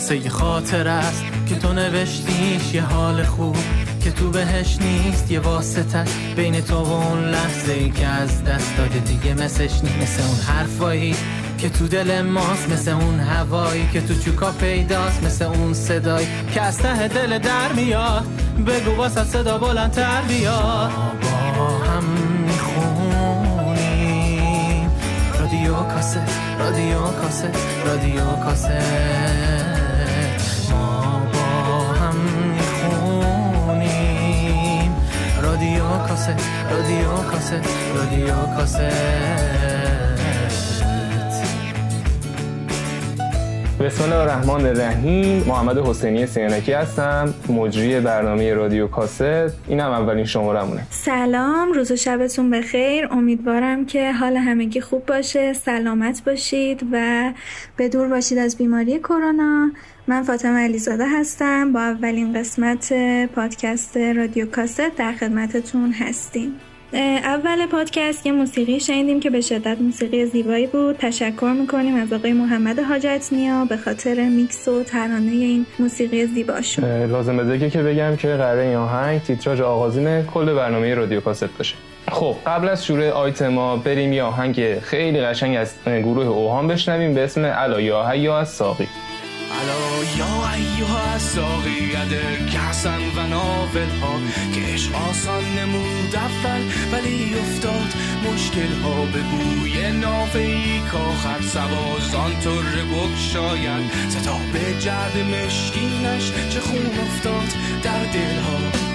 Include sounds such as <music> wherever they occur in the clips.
مثل یه خاطر است که تو نوشتیش یه حال خوب که تو بهش نیست یه واسطه بین تو و اون لحظه ای که از دست داده دیگه مثلش نیست مثل اون حرفایی که تو دل ماست مثل اون هوایی که تو چوکا پیداست مثل اون صدایی که از ته دل در میاد. بگو واسه صدا بلندتر بیاد با هم می‌خونیم. رادیو کاست رادیو کاست رادیو کاست کاست رادیو کاست رادیو کاست بسم الله الرحمن الرحیم محمد حسینی سینکی هستم مجری برنامه رادیو کاست اینم اولین شمارمونه. سلام روز و شبتون بخیر. امیدوارم که حال همگی خوب باشه سلامت باشید و به دور باشید از بیماری کرونا. من فاطمه علیزاده هستم. با اولین قسمت پادکست رادیو کاست در خدمتتون هستیم. اول پادکست یه موسیقی شنیدیم که به شدت موسیقی زیبایی بود. تشکر می‌کنیم از آقای محمد حاجت نیا به خاطر میکس و ترانه این موسیقی زیباشون لازم به که بگم که قراره این آهنگ تیتراژ آغازین کل برنامه رادیو کاست باشه. خب قبل از شروع آیتما بریم یه آهنگ خیلی قشنگ از گروه اوهام بشنویم به اسم الا یا از ساقی. الا یا ایوها ساقیت کسن و ناول ها که اش آسان نمود اول ولی افتاد مشکل ها به بوی نافه ای کاخر سوازان طور شاید ستا به جرد مشکینش چه خون افتاد در دل ها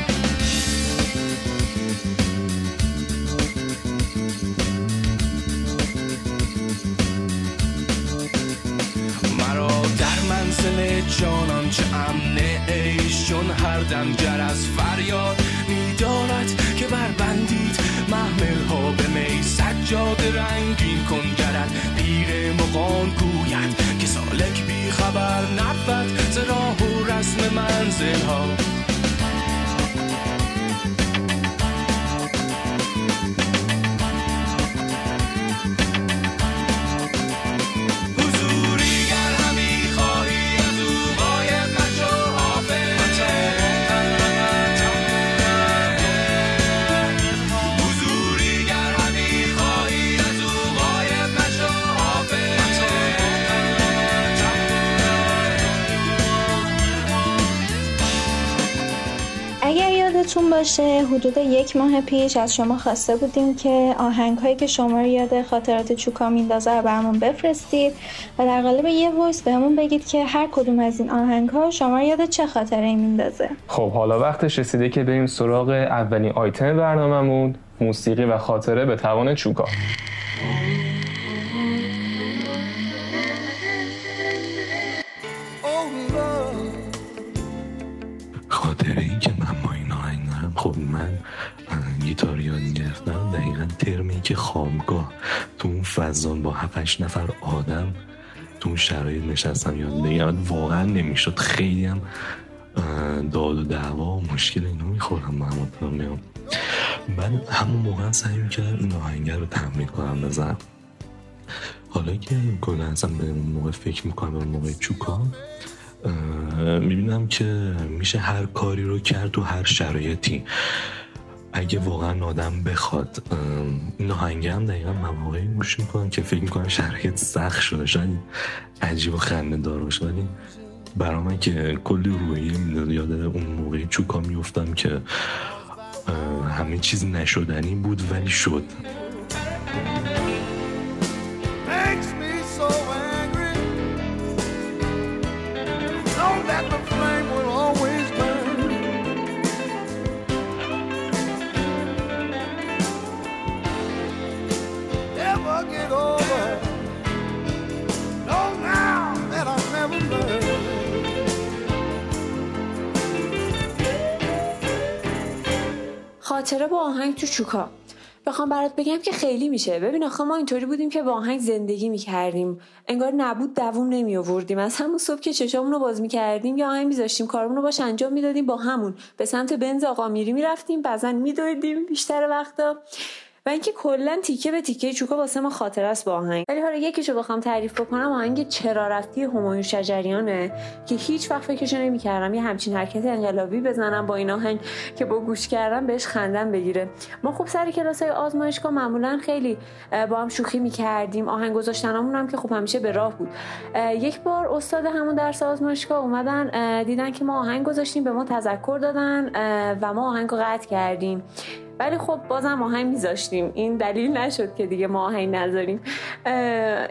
منزل جانان چه امن ایش چون هر دم از فریاد میدارد که بربندید محمل ها به می سجاد رنگین کن گرد پیر مقان گوید که سالک بی خبر نبود ز راه و رسم منزل ها یادتون باشه. حدود یک ماه پیش از شما خواسته بودیم که آهنگ هایی که شما رو یاد خاطرات چوکا میندازه رو برامون بفرستید و در قالب یه وایس بهمون بگید که هر کدوم از این آهنگ ها شما رو یاد چه خاطره میندازه. خب حالا وقتش رسیده که بریم سراغ اولین آیتم برنامهمون موسیقی و خاطره به توان چوکا. که خوابگاه تو اون فضان با هفتش نفر آدم تو اون شرایط نشستم یاد بگم واقعا نمی‌شد. خیلی هم داد و دعوا و مشکل اینو می‌خورم محمد میام من همون موقع سعی می‌کردم این آهنگه رو تمرین کنم بزنم حالا که کلا اصلا به موقع فکر می‌کنم به اون موقع چوکا می‌بینم که میشه هر کاری رو کرد تو هر شرایطی. اگه واقعا آدم بخواد این آهنگه هم دقیقا مواقعی گوش می‌کنم که فکر می‌کنم شرایط سخت شده شاید عجیب و خنده دار ولی برا من که کلی رویه می‌داد یاد اون موقعی چوکا میفتم که همه چیز نشدنی بود ولی شد. خاطره با آهنگ تو چوکا بخوام برات بگم که خیلی میشه. ببین آخه ما اینطوری بودیم که با آهنگ زندگی می‌کردیم. انگار نبود دووم نمی آوردیم از همون صبح که چشامون رو باز می‌کردیم یا آهنگ میذاشتیم کارمون رو باش انجام می‌دادیم با همون. به سمت بنز آقا میری می‌رفتیم بعضا میدویدیم بیشتر وقتا. و اینکه کلا تیکه به تیکه چوکا واسه ما خاطر است با آهنگ. ولی حالا یکیشو بخوام تعریف بکنم آهنگ چرا رفتی همایون شجریانه که هیچ وقت فکرشو نمی‌کردم یه همچین حرکت انقلابی بزنم با این آهنگ که با گوش کردم بهش خندم بگیره. ما خوب سر کلاس های آزمایشگاه معمولا خیلی با هم شوخی می‌کردیم. آهنگ گذاشتنمون هم که خب همیشه به راه بود. یک بار استاد همون درس آزمایشگاه اومدن دیدن که ما آهنگ گذاشتیم به ما تذکر دادن و ما آهنگ رو قطع کردیم. ولی خب بازم آهنگ میذاشتیم. این دلیل نشد که دیگه ما آهنگ نذاریم.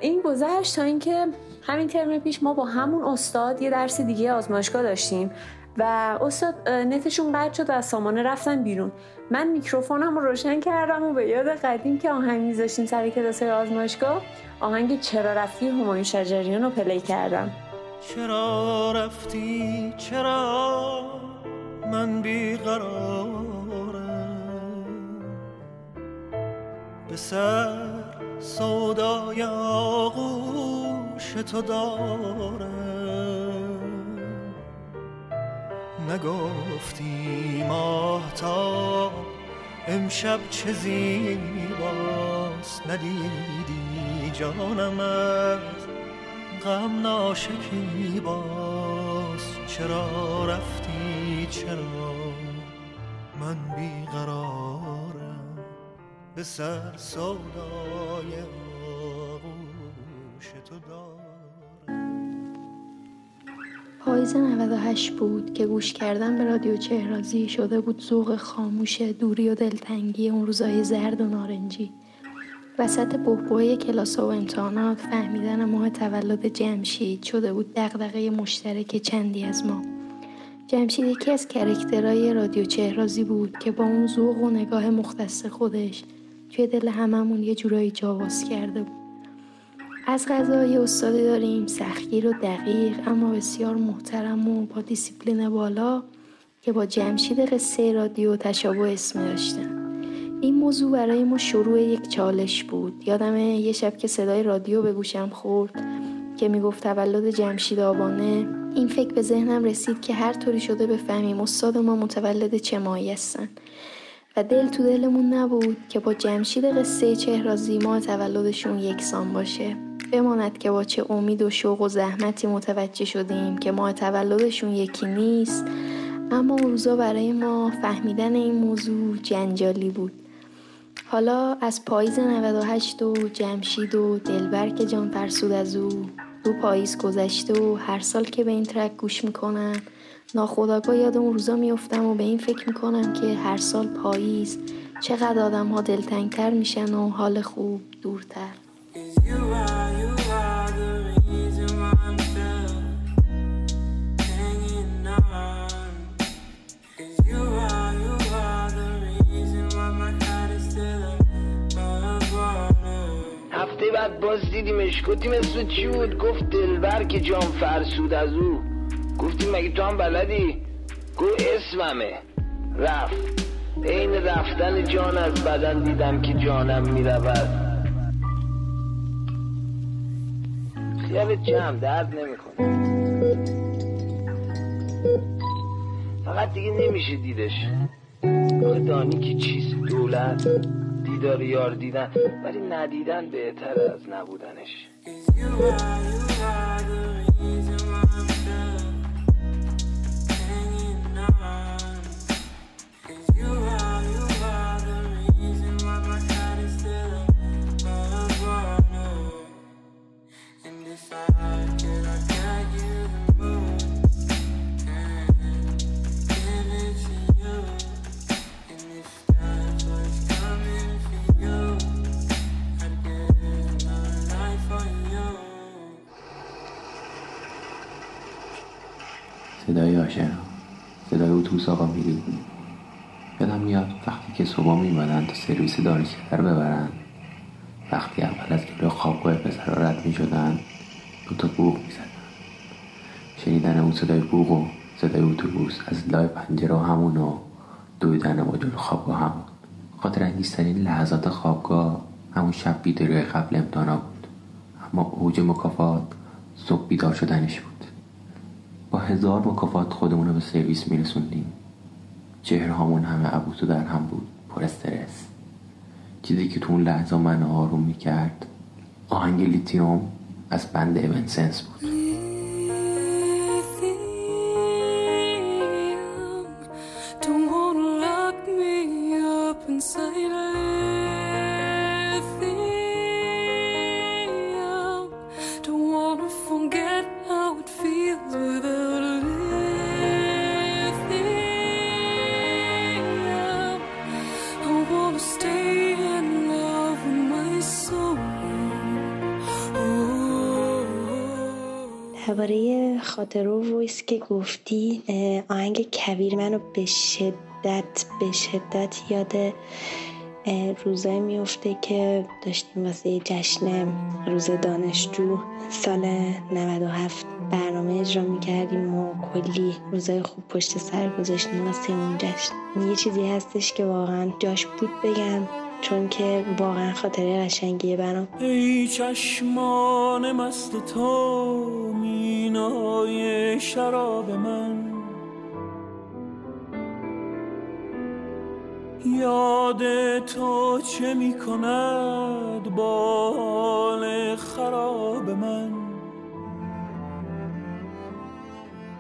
این گذشت تا اینکه همین ترم پیش ما با همون استاد یه درس دیگه آزمایشگاه داشتیم و استاد نتشون قطع شد از سامانه رفتن بیرون. من میکروفونم رو روشن کردم و به یاد قدیم که آهنگ میذاشتیم سر کلاس آزمایشگاه آهنگ چرا رفتی همایون شجریان رو پلی کردم. چرا رفتی؟ چرا من بیقرارم به سر سودای آغوش تو دارم. نگفتی ماهتا امشب چه زیباست ندیدی جانم از غم ناشکی باز چرا رفتی؟ چرا من بیقرارم؟ به سر سودای آغوش تو پاییز 98 بود که گوش کردن به رادیو چهرازی شده بود ذوق خاموش دوری و دلتنگی اون روزای زرد و نارنجی. وسط بحبوهای کلاس و امتحانات فهمیدن ماه تولد جمشید شده بود دغدغه مشترک چندی از ما. جمشید یکی از کرکترهای رادیو چهرازی بود که با اون ذوق و نگاه مختص خودش توی دل هممون یه جورایی جاواز کرده بود. از قضا استادی داریم سختگیر و دقیق اما بسیار محترم و با دیسیپلین بالا که با جمشید قصه رادیو تشابه اسمی داشتن. این موضوع برای ما شروع یک چالش بود. یادمه یه شب که صدای رادیو به گوشم خورد که می‌گفت تولد جمشید آبانه. این فکر به ذهنم رسید که هر طوری شده بفهمیم استاد ما متولد چه ماهی هستن. و دل تو دلمون نبود که با جمشید قصه چهرازی ما تولدشون یکسان باشه. بماند که با چه امید و شوق و زحمتی متوجه شدیم که ما تولدشون یکی نیست اما روزا برای ما فهمیدن این موضوع جنجالی بود. حالا از پاییز 98 و جمشید و دلبر که جان فرسود از او دو پاییز گذشته و هر سال که به این ترک گوش می‌کنم ناخداگاه یاد اون روزا میفتم و به این فکر می‌کنم که هر سال پاییز. چقدر آدم ها دلتنگتر میشن و حال خوب دورتر. هفته بعد باز دیدیمش گفتیم اسم چی بود؟ گفت دلبر که جام فرسود از او. گفتیم مگه تو هم بلدی؟ گفت اسممه. رفت. عین رفتن جان از بدن دیدم که جانم می‌رود. خیال جمع درد نمی‌کنه. فقط دیگه نمیشه دیدش. آخه دانی که چیست دولت دیدار یار دیدن ولی ندیدن بهتر از نبودنش. اتوبوس آقا میری یادم میاد وقتی که صبح میمدن تا سرویس دانشکده رو ببرن وقتی اول از جلو خوابگاه پسرها رد می‌شدن دو تا بوغ می‌زدن. شنیدن اون صدای بوغ و صدای اتوبوس از لای پنجره همون و دویدن ما جلو خوابگاه همون خاطر انگیزترین لحظات خوابگاه همون شب بیداری قبل امتحانا بود. اما اوج مکافات صبح بیدار شدنش بود. با هزار مکافات خودمون رو به سرویس میرسوندیم. چهره‌هامون همه عبوس در هم بود. پر استرس. چیزی که تو اون لحظه من آروم می‌کرد آهنگ Lithium از band Evanescence بود. درباره خاطر و ویس که گفتی آهنگ کبیر منو به شدت به شدت یاد روزایی میفته که داشتیم واسه جشن روز دانشجو سال 97 برنامه اجرا می‌کردیم و کلی روزای خوب پشت سر گذاشتیم واسه اون جشن. یه چیزی هستش که واقعا جاش بود بگم. چون که واقعا خاطره قشنگیه برام. ای چشمان مست تو مینای شراب من. یاد تو چه می کند با حال خراب من.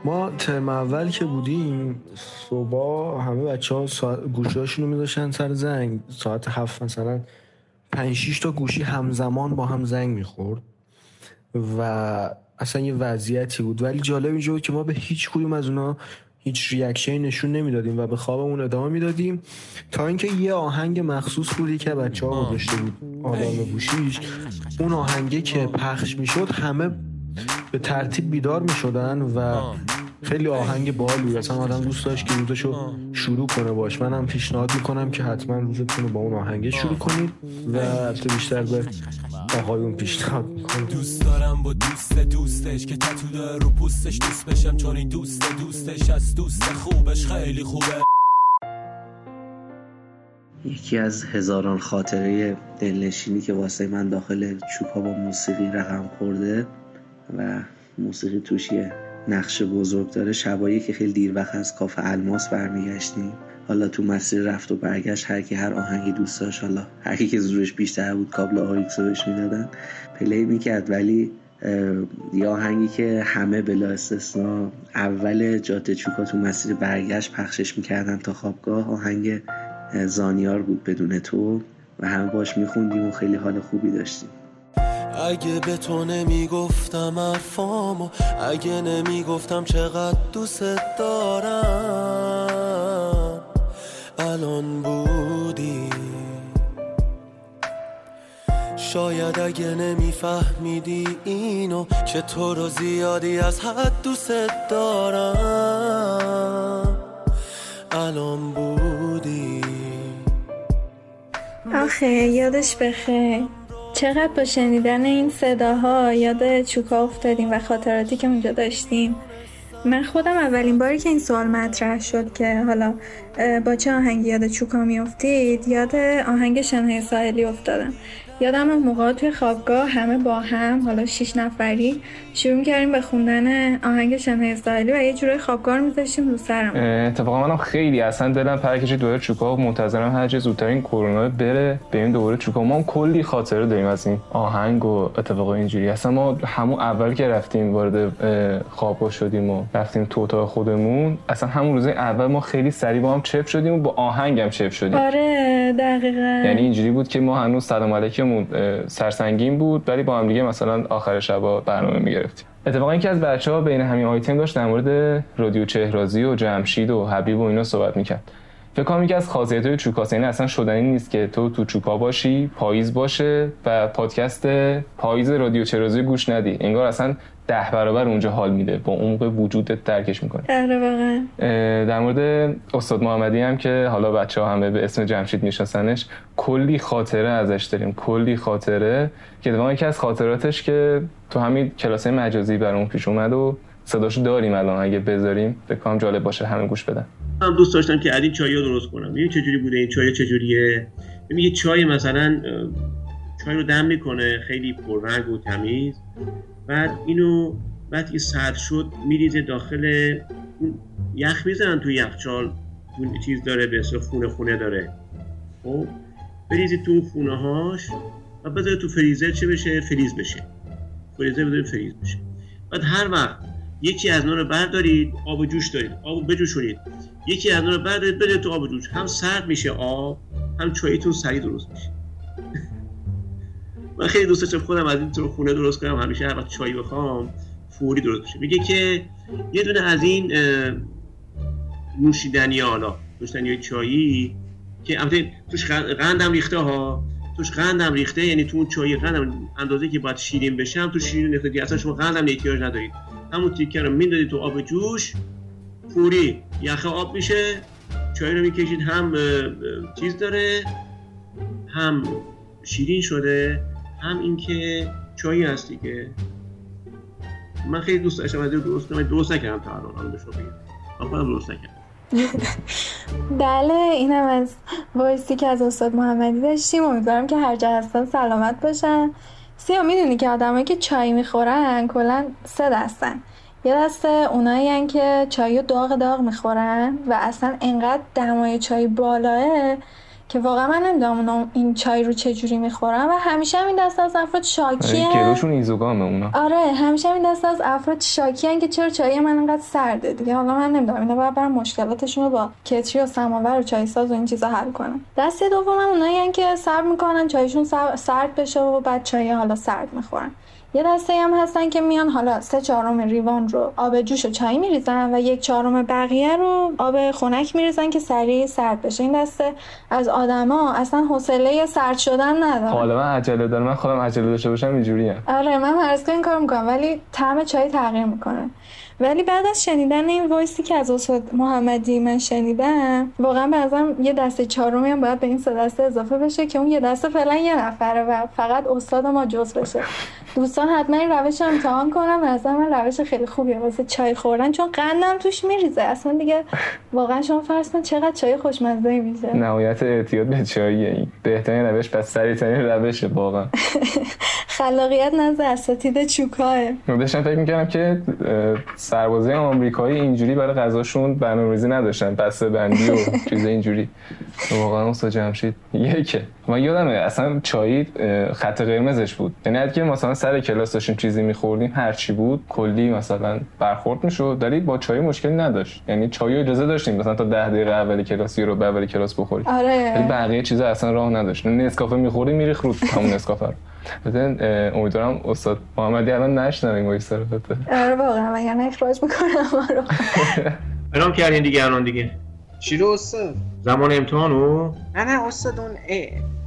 ما ترم اول که بودیم صبح همه بچه ها گوشیاشون رو میذاشتن سر زنگ. ساعت هفت مثلا پنج شیش تا گوشی همزمان با هم زنگ می‌خورد و اصلا یه وضعیتی بود. ولی جالب اینجا بود که ما به هیچ کدوم از اونا هیچ ریاکشنی نشون نمی‌دادیم و به خوابمون ادامه می‌دادیم. تا اینکه یه آهنگ مخصوص بودی که بچه ها گذاشته بود آدم گوشیش. اون آهنگه که پخش می‌شد همه به ترتیب بیدار می‌شدن و خیلی آهنگ بال بود. اصلا آدم دوست داشت که روزشو شروع کنه باش. منم پیشنهاد می‌کنم که حتما روزتون رو با اون آهنگ شروع کنید و تو بیشتر به آقایون پیشنهاد می‌کنم. دوست دارم با دوست دوستش که تتو داره رو پوستش دوست بشم چون این دوست دوستش از دوست خوبش خیلی خوبه. یکی از هزاران خاطره دلنشینی که واسه من داخل چوپا با موسیقی رقم خورده و موسیقی توشیه نقش بزرگ داره شبایی که خیلی دیر وقت از کاف الماس برمیگشتیم. حالا تو مسیر رفت و برگشت هر کی هر آهنگی دوست داشت حالا هر کی که زورش بیشتر بود کابل AUX بهش می‌دادن play می‌کرد. ولی یه آهنگی که همه بلا استثنا اول جاده چوکا تو مسیر برگشت پخشش می‌کردن تا خوابگاه. آهنگ زانیار بود بدون تو و همه باش میخوندیم و خیلی حال خوبی داشتیم. اگه به تو نمی‌گفتم حرفامو اگه نمی‌گفتم چقدر دوست دارم الان بودی. شاید اگه نمیفهمیدی اینو که تو رو زیادی از حد دوست دارم. الان بودی. آخه یادش بخیر. چقدر با شنیدن این صداها یاد چوکا افتادیم و خاطراتی که اونجا داشتیم. من خودم اولین باری که این سوال مطرح شد که حالا با چه آهنگی یاد چوکا میافتید یاد آهنگ شنهای ساحلی افتادم. یادم اون موقع توی خوابگاه همه با هم حالا شیش نفری شروع کردیم به خوندن آهنگ شنهای استایلی و یه جوری خوابگاه رو میذاشتیم رو سرم اتفاقا منم خیلی اصلا دلم پرکش دوره چوکا و منتظرم هر چه زودتر این کرونا بره به این دوره چوکا ما هم کلی خاطره داریم از این آهنگ و اتفاق اینجوری. اصلا ما همون اول که رفتیم وارد خوابگاه شدیم و رفتیم تو اتاق خودمون اصلا همون روز اول ما خیلی سریع با هم چپ شدیم و با آهنگم چپ شدیم. آره دقیقاً. یعنی اینجوری بود که ما هنوز سلام علیکمون سرسنگین بود ولی با هم دیگه مثلا آخر شبا برنامه می‌گرفتیم. اتفاقا اینکه از بچه ها بین همین آیتم داشت در مورد رادیو چهرازی و جمشید و حبیب و اینا صحبت می‌کرد. فکر کنم یکی از خاصیت های چوکاس یعنی اصلا شدنی نیست که تو تو چوپا باشی پاییز باشه و پادکست پاییز رادیو چهرازی گوش ندی. انگار اصلا ده برابر اونجا حال میده. با عمق وجودت درکش می‌کنه. آره واقعا. در مورد استاد محمدی هم که حالا بچه ها همه به اسم جمشید میشناسنش کلی خاطره ازش داریم. کلی خاطره که اتفاقا یکی از خاطراتش که تو همین کلاسه مجازی برامون پیش اومد و صداشو داریم الان. اگه بذاریم فکر کنم جالب باشه همه گوش بدن. من دوست داشتم که از این چای درست کنم. ببین چجوری بوده این چای چجوریه؟ ببین یه چای مثلا چای رو دم می‌کنه خیلی پررنگ و تمیز. بعد اینو بعد که سرد شد میریزه داخل یخ می‌زنن تو یخچال اون چیز داره به خونه خونه داره. خب بریزید تو خونه هاش و بذارید تو فریزر چه بشه؟ فریز بشه. فریزر بذارید فریز بشه. بعد هر وقت یکی از اینا رو بردارید آب جوش دارید. آب بجوشونید. یکی از اینا رو بردارید بده تو آب جوش. هم سرد میشه آب هم چاییتون سریع درست میشه. من خیلی دوست داشتم خودم از این تو خونه درست کنم همیشه هر وقت چای بخوام فوری درست بشه. میگه که یه دونه از این نوشیدنی حالا نوشیدنی چایی که البته توش قندم ریخته ها. توش قندم ریخته یعنی تو اون چای قندم اندازه که باید شیرین بشه تو شیرین ریخته دیگه. اصلا شما قندم احتیاج ندارید. همون تیکه رو میندازید تو آب جوش فوری یخه آب میشه. چای رو می‌کشید هم چیز داره هم شیرین شده. هم اینکه چایی هست دیگه. من خیلی دوست داشتم از درست کنم درست نکردم تا الان. به شما بگم. من خودم درست نکردم. <laughs> بله اینم از وایسی که از استاد محمدی داشتیم. امیدوارم که هر جا هستن سلامت باشن. سیا می‌دونی که آدمایی که چای می‌خورن کلا سه دستن. یه دسته اونایی که چای داغ داغ می‌خورن و اصلا انقدر دمای چای بالاه که واقعا من نمی‌دونم این چای رو چه جوری می‌خورن و همیشه هم این دست از افراد شاکی. گلوشون ایزوگامه اونا. آره همیشه هم این دست از افراد شاکی هن که چرا چای من انقدر سرده دیگه. حالا من نمی‌دونم اینا باید برم مشکلاتشون رو با کتری و سماور و چای ساز و این چیزا حل کنن. دست دوم هم اونایی که صبر می‌کنن چایشون سرد بشه و بعد چای حالا سرد می‌خورن. یه دسته هم هستن که میان حالا سه چهارم ریوان رو آب جوش و چای میریزن و یک چهارم بقیه رو آب خنک میریزن که سریع سرد بشه. این دسته از آدما اصلا حوصله سرد شدن ندارن حالا من عجله دارم من خودم عجله داشته باشم اینجوریه. آره من هر این کار می‌کنم ولی طعم چای تغییر می‌کنه. ولی بعد از شنیدن این وایسی که از استاد محمدی من شنیدم واقعا بعضا یه دسته چهارمی هم باید به این سه دسته اضافه بشه که اون یه دسته فعلا یه نفره و فقط استاد ما جز بشه. دوستان حتما این روش رو امتحان کنم. از من روش خیلی خوبیه. واسه چای خوردن چون قندم توش میریزه. اصلا دیگه واقعا شما فرض کن چقدر چای خوشمزه میشه نهایت اعتیاد به چای این. بهترین روش پس سریعترین روشه واقعا. <laughs> خلاقیت نزد اساتید چوکاه داشتم فکر می‌کردم که سربازه آمریکایی اینجوری برای غذاشون برنامه‌ریزی نداشتن بسته بندی و <laughs> چیز اینجوری. واقعا استاد جمشید یکه. من یادمه اصلا چای خط قرمزش بود. یعنی که مثلا سر کلاس داشتیم چیزی میخوردیم هر چی بود کلی مثلا برخورد می‌شد. ولی با چای مشکلی نداشت. یعنی چای اجازه داشتیم مثلا تا 10 دقیقه اول کلاسی رو به اول کلاس بخوریم. آره. ولی بقیه چیزا اصلا راه نداشت. نسکافه میخوردیم میری رو همون نسکافه امیدوارم استاد محمدی الان نشنون این voice رو آره واقعا مگر اخراج می‌کنم ما رو. <laughs> برام کردین دیگه الان دیگه. چی رو استاد؟ زمان امتحانو نه نه استاد اون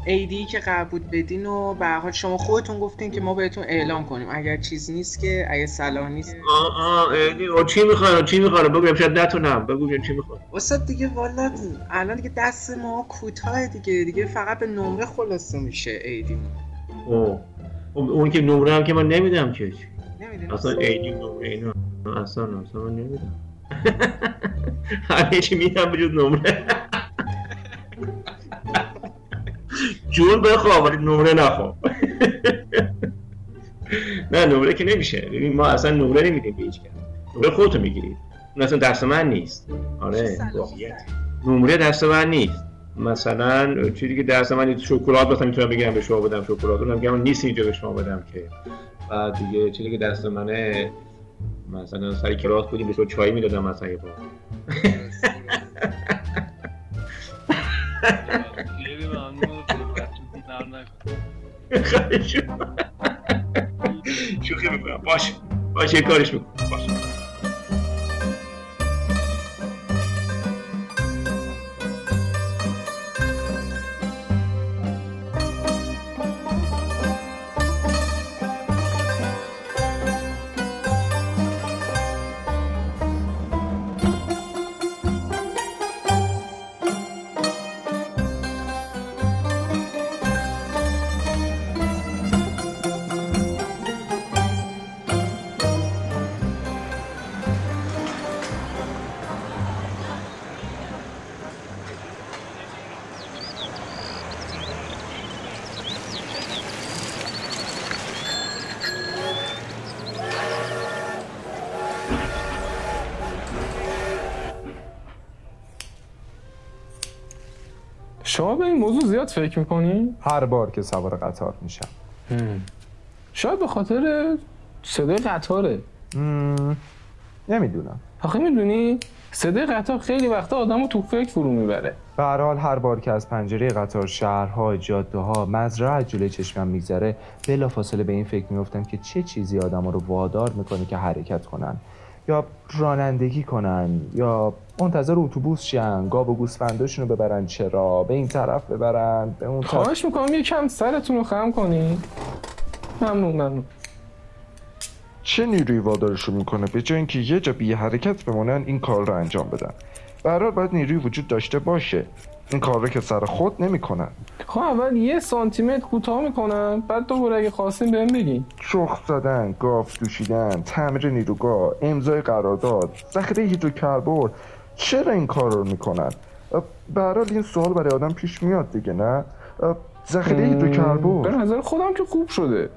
ایدی که قرار بود بدین و به حال شما خودتون گفتین که ما بهتون اعلام کنیم. اگر چیز نیست که اگه صلاح نیست. آ آ چی می‌خواد؟ چی می‌خواد؟ بگو شاید نتونم بگو چی می‌خواد. استاد دیگه والا الان دیگه دست ما کوتاه دیگه. دیگه فقط به نمره خلاصه میشه ایدیمون اوه اون که نمره هم که من نمیدم که. اصلا ایدی نمره اینا اصلا اصلا من نمیدم <laughs> همه چی میدم بجود نمره. <laughs> جون بخواه ولی نمره نخواه <laughs> نه نمره که نمیشه. ببین ما اصلا نمره نمیدیم به هیچ نمره خودتو می‌گیرید اون اصلا دست من نیست. آره. نمره دست من نیست. مثلا چیزی که درس من شکلات مثلا می‌تونم بگیرم به شما بدم شکلات رو میگم نیست اینجا به شما بدم که. بعد دیگه چیزی که دست منه مثلا سری کلاس بودیم به شما چای می‌دادم مثلا یه بار. <laughs> <laughs> شوخی می‌کنم. باش باش یه کارش می‌کنم. باش. شما به این موضوع زیاد فکر می‌کنی؟ هر بار که سوار قطار میشم. شاید به خاطر صدای قطاره. نمی‌دونم. آخه می‌دونی؟ صدای قطار خیلی وقتا آدم رو تو فکر فرو می‌بره. به هر حال هر بار که از پنجره قطار شهرها جاده ها مزرعه جلوی چشمم میگذره بلا فاصله به این فکر میفتم که چه چیزی آدم رو وادار می‌کنه که حرکت کنن. یا رانندگی کنن یا منتظر اتوبوس شن گاب و گوسفنداشون رو ببرن چرا به این طرف ببرن به اون طرف. خواهش می‌کنم یکم سرتون رو خم کنی ممنون ممنون. چه نیروی وادارشون می‌کنه؟ به جای اینکه یه جا بی حرکت بمونن این کار رو انجام بدن. به هر حال باید نیروی وجود داشته باشه. این کار رو که سر خود نمی‌کنن خب اول یه سانتی متر کوتاه می‌کنم بعد دوباره اگه خواستین بهم بگین. شخ زدن گاف دوشیدن تعمیر نیروگاه امضای قرارداد ذخیره هیدروکربن چرا این کار رو می‌کنن؟ به هر حال این سوال برای آدم پیش میاد دیگه نه؟ ذخیره به هیدروکربن. نظر خودم که خوب شده.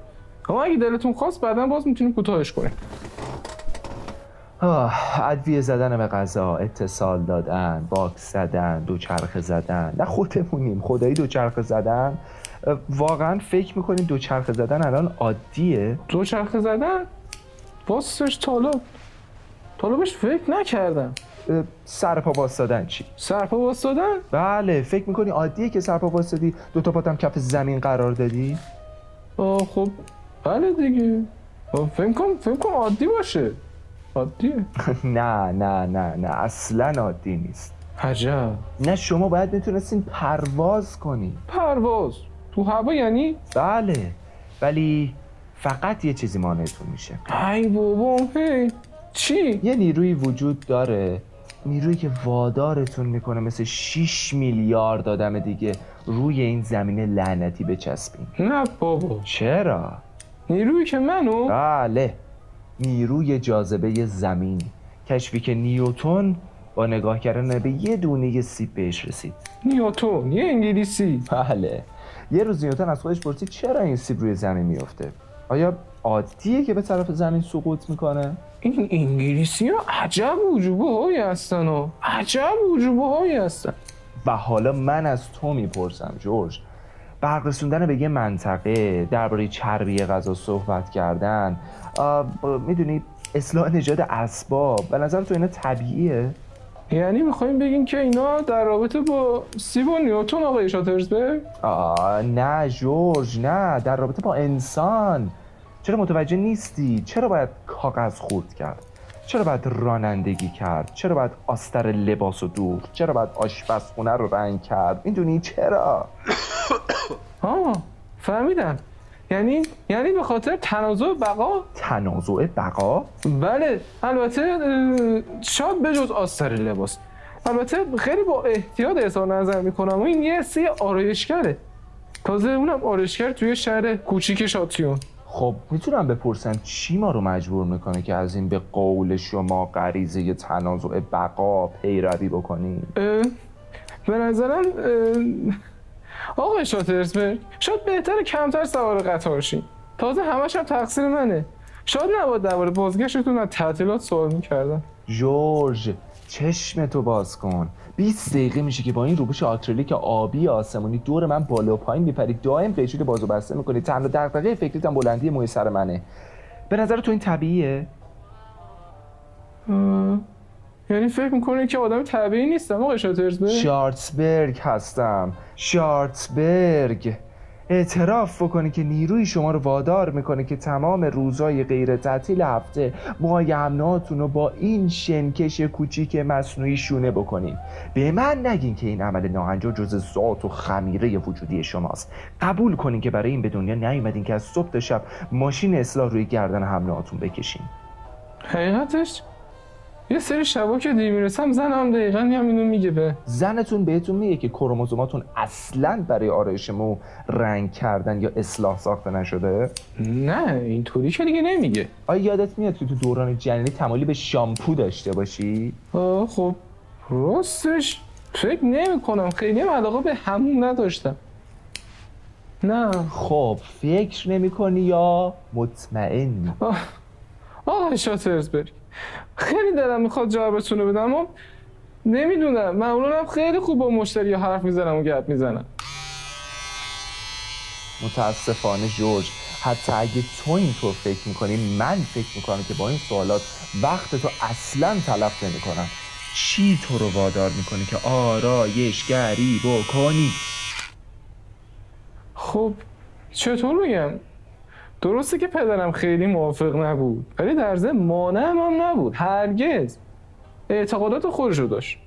اما اگه دلتون خواست بعدا باز می‌تونیم کوتاهش کنیم ادویه زدن به غذا اتصال دادن باکس زدن دوچرخه زدن. نه خودمونیم. خدایی دوچرخه زدن. واقعا فکر می‌کنیم دوچرخه زدن الان عادیه؟ دوچرخه زدن؟ واسش طالب. طالبش فکر نکردم. سرپا واسدادن چی؟ سرپا واسدادن بله فکر می‌کنی عادیه که سرپا واسدی دو تا پاتم کف زمین قرار دادی؟ آه خب. بله دیگه. فکر کن فکر کن عادی باشه. عادیه؟ <laughs> نه نه نه نه اصلا عادی نیست. عجب. نه شما باید می‌تونستین پرواز کنی پرواز؟ تو هوا یعنی؟ بله ولی فقط یه چیزی مانعتون میشه. ای بابا هی چی؟ یه نیروی وجود داره نیرویی که وادارتون می‌کنه مثل 6 میلیارد آدم دیگه روی این زمین لعنتی بچسبین. نه بابا. چرا؟ نیرویی که منو؟ بله. نیروی جاذبه زمین. کشفی که نیوتون با نگاه کردن به یه دونه سیب بهش رسید. نیوتون یه انگلیسی. بله. یه روز نیوتن از خودش پرسید چرا این سیب روی زمین میفته آیا عادیه که به طرف زمین سقوط می‌کنه؟ این انگلیسی ها عجب وجوبه هایی هستن و عجب وجوبه هایی هستن. و حالا من از تو می‌پرسم جورج برق رسوندن به یه منطقه درباره چربی غذا صحبت کردن می‌دونی اصلاح نژاد اسباب به نظر تو اینا طبیعیه؟ یعنی می‌خوایم بگیم که اینا در رابطه با سیب و نیوتون آقای شاترزبرگ؟ آه نه جورج نه در رابطه با انسان. چرا متوجه نیستی؟ چرا باید کاغذ خورد کرد؟ چرا باید رانندگی کرد؟ چرا باید آستر لباس و دور؟ چرا باید آشپزخونه رو رنگ کرد؟ می‌دونی چرا؟ <coughs> آه فهمیدم. یعنی یعنی به خاطر تنازع بقا؟ تنازع بقا؟ بله البته اه، شاید بجز آستر لباس. البته خیلی با احتیاط اظهار نظر می‌کنم و این یه سی آرایشگره. تازه اونم آرایشگر توی شهر کوچیک شاتیون. خب می‌تونم بپرسم چی ما رو مجبور می‌کنه که از این به قول شما غریزه تنازع بقا پیروی بکنیم به نظرم آقای شاترزبرگ شاید بهتر کمتر سوار قطار شین تازه همش هم تقصیر منه. شاید نباید درباره بازگشتتون از تعطیلات سوال می‌کردم. جورج چشم تو باز کن. 20 دقیقه میشه که با این روبوش آکریلیک آبی آسمونی دور من بالا و پایین میپری دائم قیچیت بازو بسته می‌کنی تنها دغدغه فکریت هم بلندی موی سر منه. به نظر تو این طبیعیه؟ یعنی فکر می‌کنی که آدم طبیعی نیستم آقای شاترزبرگ؟ شارتسبرگ هستم. شارتسبرگ اعتراف بکنی که نیروی شما رو وادار می‌کنه که تمام روزای غیر تعطیل هفته مای امناتون رو با این شنکش کوچیک مصنوعی شونه بکنین به من نگین که این عمل ناهنجار جز ذات و خمیره وجودی شماست. قبول کنین که برای این به دنیا نیومدین که از صبح تا شب ماشین اصلاح روی گردن همراهتون بکشین. حقیقتش؟ یه سری شبا که دیر می‌رسم زنم دقیقا همینو میگه به. زنتون بهتون میگه که کروموزوماتون اصلا برای آرایش مو رنگ کردن یا اصلاح ساخته نشده؟ نه اینطوری که دیگه نمیگه. آیا یادت میاد که تو دوران جنینی تمایلی به شامپو داشته باشی؟ آه خب راستش فکر نمی کنم خیلی هم علاقه به همون نداشتم. نه. خب فکر نمی کنی یا مطمئنی آقای شاترزبرگ. خیلی دلم می‌خواد جوابتون رو بدم اما نمی‌دونم. معمولا خیلی خوب با مشتری حرف می‌زنم و گپ می‌زنم. متاسفانه جورج حتی اگه تو اینطور فکر می‌کنی من فکر می‌کنم که با این سوالات وقت تو اصلا تلف نمی‌کنم. چی تو رو وادار می‌کنه که آرایشگری بکنی خب چطور بگم درسته که پدرم خیلی موافق نبود ولی در ضمن مانعم هم نبود. هرگز. اعتقادات خودش رو داشت.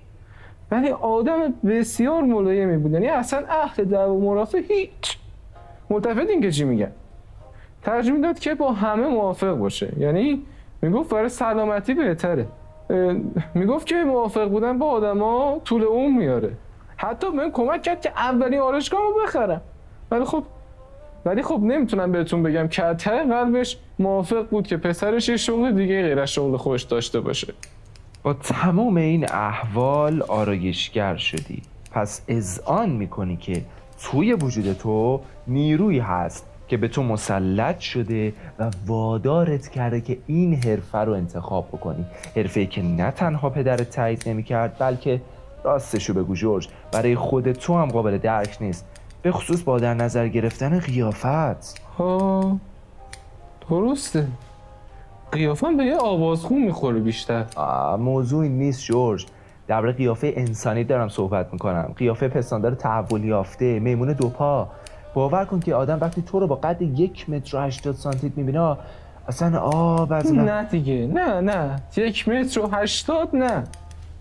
ولی آدم بسیار ملایمی بود. یعنی اصلا اهل دعوا مرافع هیچ. ملتفت که چی میگن. ترجمه می‌داد که با همه موافق باشه. یعنی می‌گفت برای سلامتی بهتره. می‌گفت که موافق بودن با آدما طول اون میاره. حتی من کمک کرد که اولین آرشگاه رو بخرم. ولی خب ولی خب نمی‌تونم بهتون بگم که قلبش موافق بود که پسرش یه شغل دیگه غیر از شغل خوش داشته باشه. با تمام این احوال آرایشگر شدی. پس اذعان می‌کنی که توی وجود تو نیروی هست که به تو مسلط شده و وادارت کرده که این حرفه رو انتخاب بکنی. حرفه که نه تنها پدرت تایید نمی‌کرد بلکه راستشو بگو جورج. برای خود تو هم قابل درک نیست. به خصوص با در نظر گرفتن قیافت. ها درسته. قیافم به یه آوازخون می‌خوره بیشتر. موضوعی نیست جورج. درباره قیافه انسانی دارم صحبت می‌کنم. قیافه پستاندار تحول یافته. میمون دوپا باور کن که آدم وقتی تو رو با قد یک متر و هشتاد سانتیت می‌بینه اصلا آب از نه دیگه. نه نه. یک متر و هشتاد نه.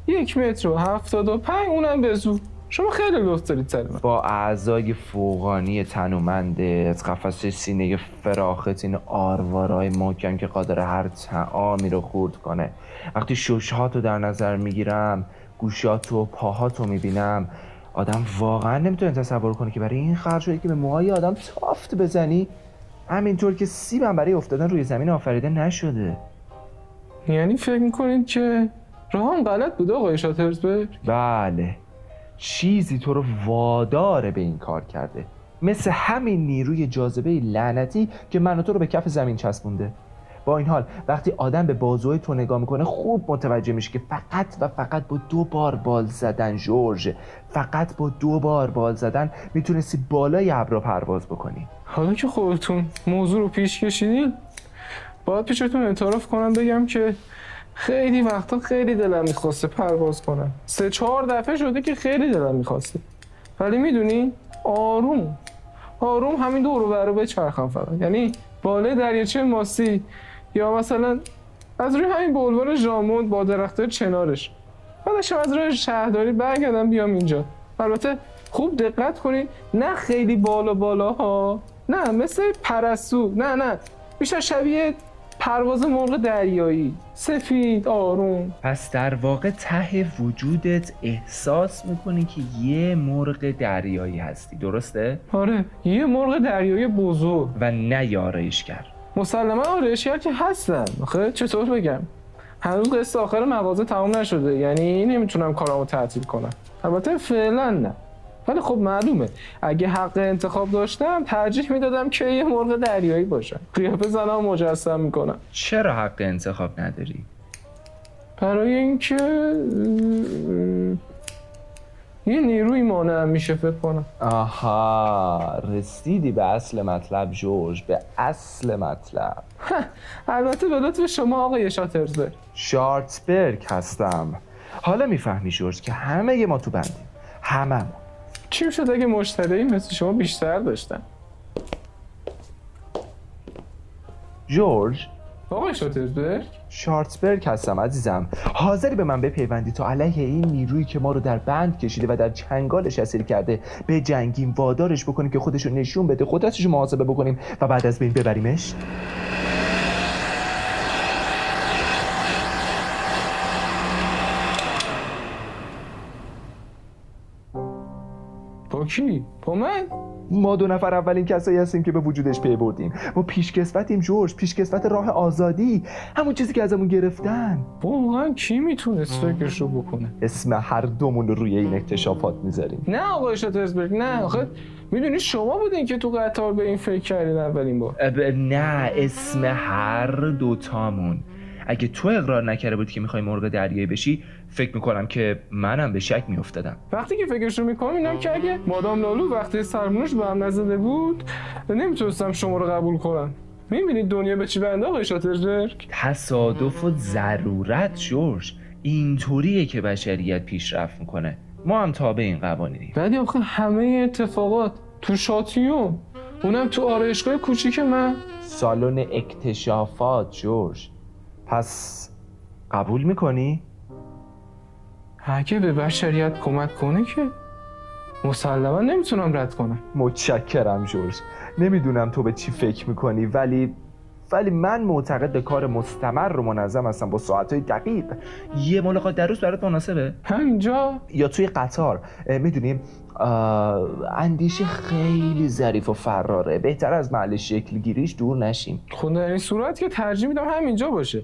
یک متر و هفتاد و پنج اونم به زور. شما خیلی لطف دارید سر با اعضای فوقانی از قفس سینه فراخت این آروارای محکم که قادر هر تعامی رو خورد کنه. وقتی ششهاتو در نظر می‌گیرم گوشاتو و پاهاتو می‌بینم آدم واقعا نمی‌تونه تصور کنه که برای این خرج که به موهای آدم تافت بزنی همینطور که سیبم برای افتادن روی زمین آفریده نشده. یعنی فکر می‌کنید که راهم غلط بوده آقای شاترزبرگ؟ بله. چیزی تو رو واداره به این کار کرده. مثل همین نیروی جاذبه لعنتی که من تو رو به کف زمین چسبونده. با این حال وقتی آدم به بازوی تو نگاه می‌کنه خوب متوجه میشه که فقط و فقط با دو بار بال زدن جورج فقط با دو بار بال زدن می‌تونستی بالای ابرا پرواز بکنی. حالا که خودتون موضوع رو پیش کشیدین باید پیشتون اعتراف کنم بگم که خیلی وقتا خیلی دلم می‌خواسته پرواز کنم. سه چهار دفعه شده که خیلی دلم می‌خواسته. ولی می‌دونی آروم. آروم همین دور رو به چرخم فقط. یعنی بالای دریاچه ماسی یا مثلا از روی همین بولوار ژاموند با درخت چنارش. بعدش از روی شهرداری برگردم بیام اینجا. البته خوب دقت کنید نه خیلی بالا بالا ها نه مثل پرستو نه نه. بیشتر شبیه پرواز مرغ دریایی. سفید آروم. پس در واقع ته وجودت احساس می‌کنی که یه مرغ دریایی هستی. درسته؟ آره یه مرغ دریایی بزرگ. و نه یارایشگر مسلما آرایشگر که هستم آخه چطور بگم؟ هنوز قصه آخر مغازه تمام نشده. یعنی نمی‌تونم کارامو تعطیل کنم. البته فعلا نه. ولی خب معلومه. اگه حق انتخاب داشتم ترجیح می‌دادم که یه مرغ دریایی باشم. قیافه زنم مجسم می‌کنم چرا حق انتخاب نداری؟ برای اینکه یه نیروی مانع میشه فکر کنم. آها رسیدی به اصل مطلب جورج به اصل مطلب. البته به لطف شما آقای شاترزبرگ. شارتسبرگ هستم. حالا می‌فهمی جورج که همه ما تو بندیم. همه چی شد اگه مشتری مثل شما بیشتر داشتن؟ جورج؟ آقای شاترزبرگ شارتسبرگ هستم عزیزم. حاضری به من بپیوندی تا علیه این نیرویی که ما رو در بند کشیده و در چنگالش اسیر کرده به جنگیم وادارش بکنیم که خودش رو نشون بده قدرتش رو محاسبه بکنیم و بعد از بین ببریمش؟ با کی؟ با من؟ ما دو نفر اولین کسایی هستیم که به وجودش پی بردیم. ما پیشکسوتیم جورج. پیشکسوت راه آزادی. همون چیزی که ازمون گرفتن. واقعا کی می‌تونست فکرش رو بکنه؟ اسم هر دومون رو روی این اکتشافات می‌ذاریم. نه آقای شاترزبرگ نه آخه می‌دونی شما بودین که تو قطار به این فکر کردین اولین بار. نه اسم هر دوتامون. اگه تو اقرار نکرده بود که می‌خوای مرغ دریایی بشی فکر می‌کنم که منم به شک میافتادم. وقتی که فکرش رو می‌کنم اینم که اگه مادام لالو وقتی سرمونش به هم نزده بود نمی‌تونستم شما رو قبول کنم. می‌بینید دنیا به چی بنده آقای شاترزبرگ تصادف و ضرورت جورج. اینطوریه که بشریت پیشرفت می‌کنه. ما هم تابع این قوانینیم. ولی آخه همه اتفاقات تو شاتیون اونم تو آرایشگاه کوچیک من. سالن اکتشافات جورج. پس قبول می‌کنی؟ اگه به بشریت کمک کنه که مسلما نمی‌تونم رد کنم. متشکرم جورج. نمی‌دونم تو به چی فکر می‌کنی ولی ولی من معتقد به کار مستمر و منظم هستم با ساعتهای دقیق. یه ملاقات در روز برات مناسبه؟ همینجا یا توی قطار. می‌دونیم اندیشه خیلی ظریف و فراره. بهتر از محل شکل گیریش دور نشیم. خب در این صورت که ترجیح میدم همینجا باشه.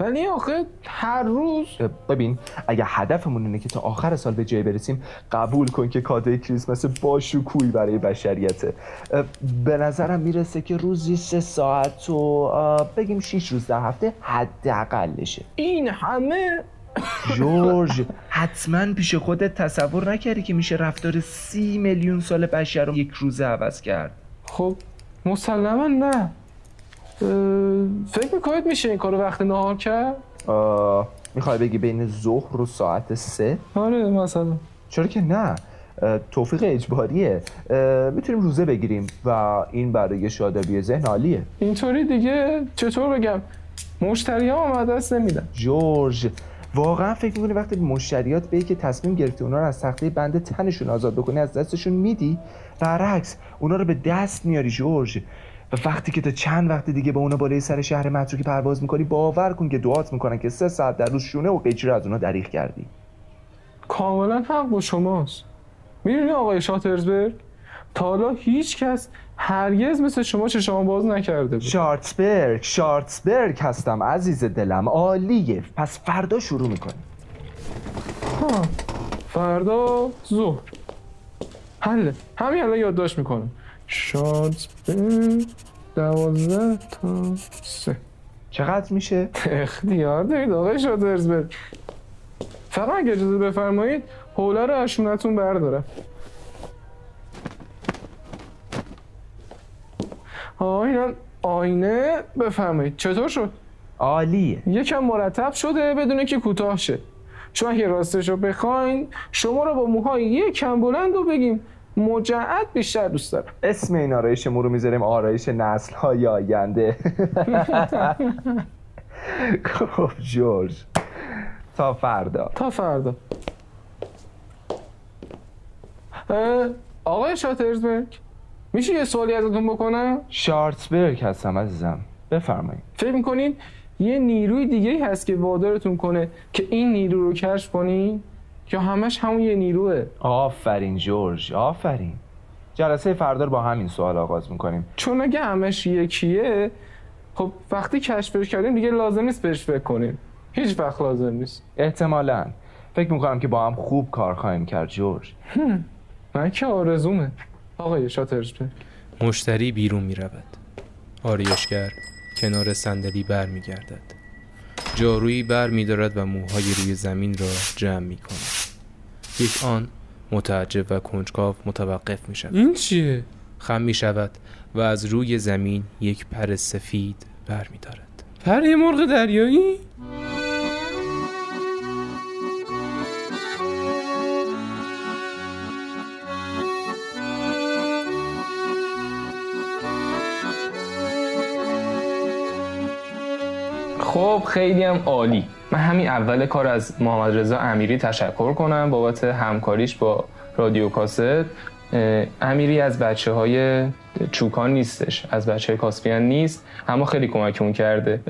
ولی آخه هر روز ببین اگه هدفمون اینه که تا آخر سال به جای برسیم قبول کن که کادوی کریسمس با شکوهی برای بشریته. به نظرم می‌رسه که روزی سه ساعت و بگیم شیش روز در هفته حداقلشه. این همه جورج حتما پیش خودت تصور نکردی که میشه رفتار سی میلیون سال بشر رو یک روزه عوض کرد. خب مسلما نه. فکر می‌کنید میشه این کارو وقت نهار کرد؟ می‌خوای بگی بین ظهر و ساعت سه؟ آره مثلا. چرا که نه. توفیق اجباریه. می‌تونیم روزه بگیریم و این برای شادابی ذهن عالیه. اینطوری دیگه چطور بگم؟ مشتری ها دست نمیدن. جورج واقعا فکر می‌کنی وقتی مشتریات به که تصمیم گرفتی اونا رو از تخته بند تنشون آزاد بکنی از دستشون میدی؟ برعکس اونا رو به دست میاری جورج. و وقتی که تا چند وقت دیگه با اونا بالای سر شهر متروکی پرواز می‌کنی باور کن که دعات می‌کنن که سه ساعت در روز شونه و قیچی از اونا دریغ کردی. کاملا حق با شماست. می‌دونی آقای شاترزبرگ؟ تا حالا هیچ کس هرگز مثل شما چه شما باز نکرده بود. شارتسبرگ شارتسبرگ هستم عزیز دلم. عالیه پس فردا شروع می‌کنی ها فردا ظهر. حله همین الان یادداشت می‌کنم. شارتسبرگ دوازده تا سه. چقدر میشه؟ اختیار دارید آقای شاترزبرگ فقط اگه اجازه بفرمایید حوله رو اشونتون بردارم. آینه آینه. بفرمایید. چطور شد؟ عالیه. یکم مرتب شده بدون که کوتاه شه. چون اگه راستش رو بخواین شما رو با موهای یکم بلند رو بگیم مجعد بیشتر دوست دارم. اسم این آرایش مو رو می‌ذاریم آرایش نسل های آینده. خب جورج. تا فردا. تا فردا. آقای شاترزبرگ؟ میشه یه سوالی ازتون بکنم؟ شارتسبرگ هستم عزیزم. بفرمایید. فکر می‌کنین یه نیروی دیگه هست که وادارتون کنه که این نیرو رو کشف کنین یا همش همون یه نیروه؟ آفرین جورج آفرین. جلسه فردا با همین سوال آغاز می‌کنیم. چون اگه همش یکیه خب وقتی کشفش کردیم دیگه لازم نیست بهش فکر کنیم. هیچ وقت لازم نیست. احتمالا. فکر می‌کنم که با هم خوب کار خواهیم کرد جورج. من که آرزومه. آقای شاترزبرگ مشتری بیرون می رود آریشگر کنار صندلی بر می گردد جارویی بر می دارد و موهای روی زمین را جمع می کند یک آن متعجب و کنجکاو متوقف می شود این چیه؟ خم می شود و از روی زمین یک پر سفید بر می دارد پر مرغ دریایی؟ خب خیلی هم عالی. من همین اول کار از محمد رضا امیری تشکر کنم بابت همکاریش با رادیو کاست. امیری از بچه های چوکان نیستش. از بچه کاسپیان نیست. اما خیلی کمکمون کرده.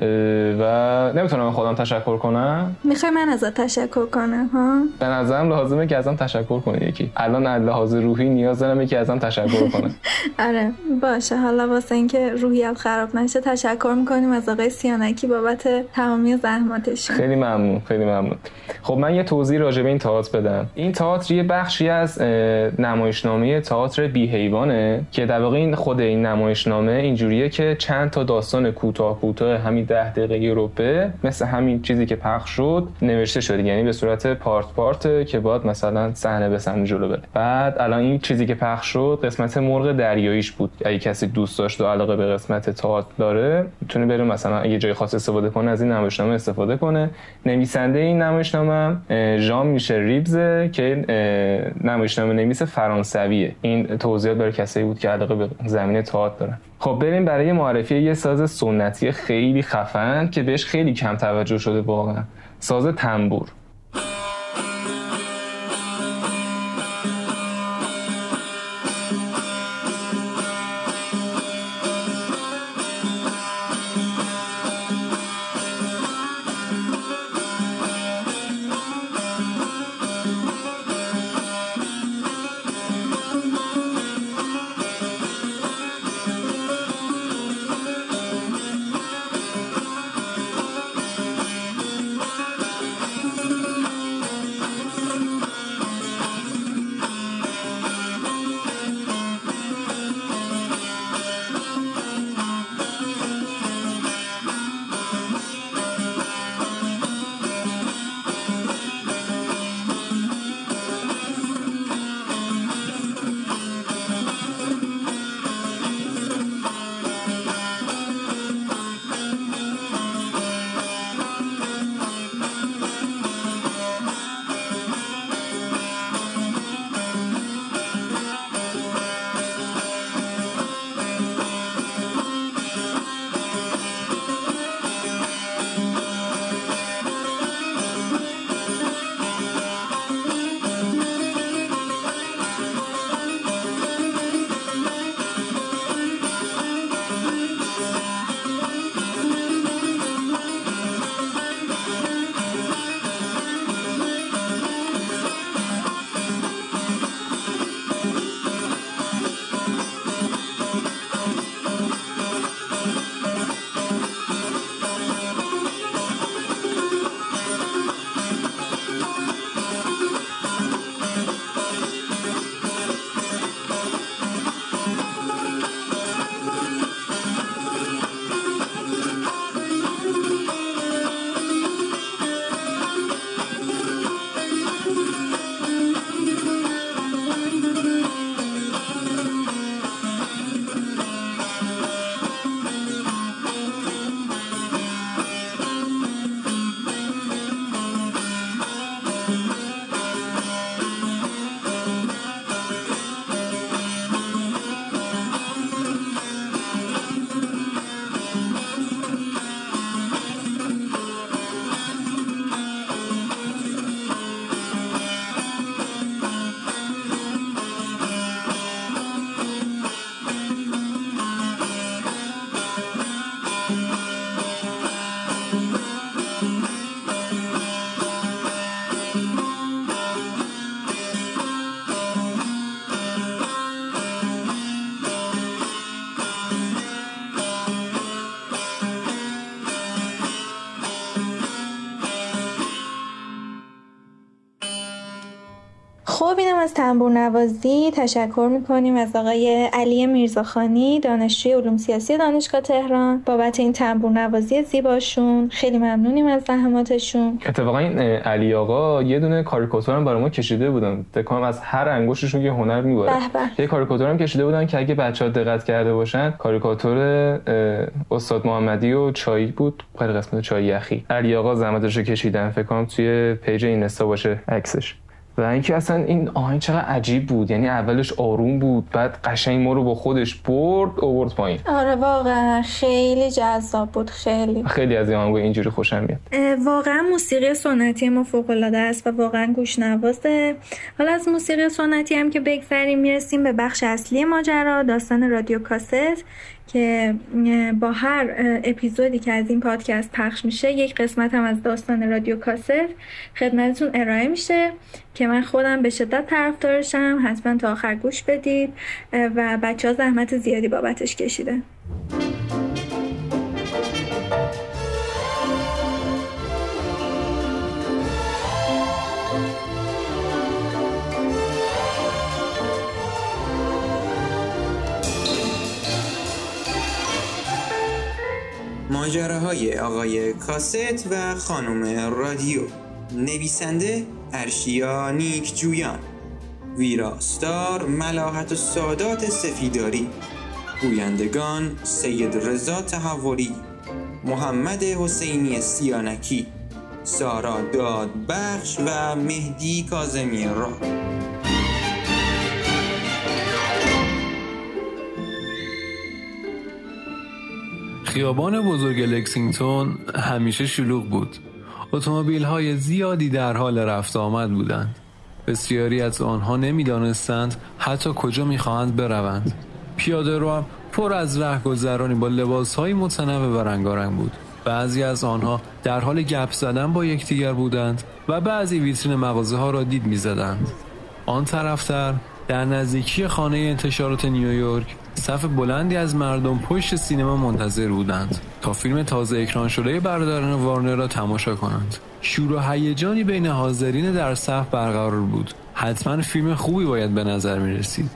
و نمی‌تونم خودم تشکر کنم. می‌خوای من ازت تشکر کنم ها؟ به نظرم لازمه که ازم تشکر کنی یکی. الان از لحاظ روحی نیاز دارم یکی ازم تشکر کنه. <laughs> آره باشه. حالا واسه اینکه روحیت خراب نشه تشکر می‌کنیم از آقای سیانکی بابت تمامی زحماتش. خیلی ممنون خیلی ممنون. خب من یه توضیح راجع به این تئاتر بدم. این تئاتر یه بخشی از نمایشنامه تئاتر بی حیوانه که در واقع این خود این نمایشنامه اینجوریه که چند تا داستان کوتاه کوتاه همین ده دقیقه روپه مثل همین چیزی که پخش شد نوشته شده. یعنی به صورت پارت پارت که باید مثلا صحنه به صحنه جلو بره. بعد الان این چیزی که پخش شد قسمت مرغ دریاییش بود. اگه کسی دوست داشت و علاقه به قسمت تئاتر داره می‌تونه بره مثلا اگه جای خاص استفاده کنه از این نمایشنامه استفاده کنه. نویسنده این نمایشنامه ژان میشه ریبز که نمایشنامه نویس فرانسویه. این توضیحات برای کسایی بود که علاقه به زمین تئاتر دارن. خب بریم برای معرفی یه ساز سنتی خیلی خفن که بهش خیلی کم توجه شده واقعا. ساز تنبور. خب اینم از تنبور نوازی تشکر می‌کنیم از آقای علی میرزاخانی دانشجوی علوم سیاسی دانشگاه تهران. بابت این تنبور نوازی زیباشون خیلی ممنونیم از زحماتشون. اتفاقا این علی آقا یه دونه کاریکاتور هم برای ما کشیده بودن. فکر از هر انگشتشون یه هنر می‌بره یه کاریکاتور هم کشیده بودن که اگه بچه‌ها دقت کرده باشن کاریکاتور استاد محمدی و چای بود. خیلی قسمت چای یخی. علی آقا زحمتش رو کشیدن. فکر کنم توی پیج اینستا باشه عکسش. و اینکه اصلا این آهنگ چقدر عجیب بود. یعنی اولش آروم بود بعد قشنگ ما رو با خودش برد اوورد پایین. آره واقعا خیلی جذاب بود خیلی. خیلی از این آهنگ اینجوری خوشم میاد. واقعا موسیقی سنتی ما فوق العاده است و واقعا گوش نوازه. حالا از موسیقی سنتی هم که بگذریم می‌رسیم به بخش اصلی ماجرا داستان رادیو کاست که با هر اپیزودی که از این پادکست پخش میشه یک قسمت هم از داستان رادیو کاست خدمتتون ارائه میشه که من خودم به شدت طرفدارشم حتما تا آخر گوش بدید و بچه ها زحمت زیادی بابتش کشیده ماجراهای آقای کاست و خانم رادیو. نویسنده ارشیا نیک جویان. ویراستار ملاحت و سادات سفیداری. گویندگان سید رضا تحوری. محمد حسینی سیانکی. سارا دادبخش و مهدی کازمی را. خیابان بزرگ لکسینگتون همیشه شلوغ بود. اتومبیل های زیادی در حال رفت آمد بودند. بسیاری از آنها نمی‌دانستند حتی کجا می‌خواهند بروند. پیاده رو هم پر از رهگذرانی با لباس های متنوع و رنگارنگ بود. بعضی از آنها در حال گپ زدن با یکدیگر بودند و بعضی ویترین مغازه ها را دید می‌زدند. آن طرفتر در نزدیکی خانه انتشارات نیویورک صف بلندی از مردم پشت سینما منتظر بودند تا فیلم تازه اکران شده برادران وارنر را تماشا کنند. شور و هیجانی بین حاضرین در صف برقرار بود. حتما فیلم خوبی باید به نظر می رسید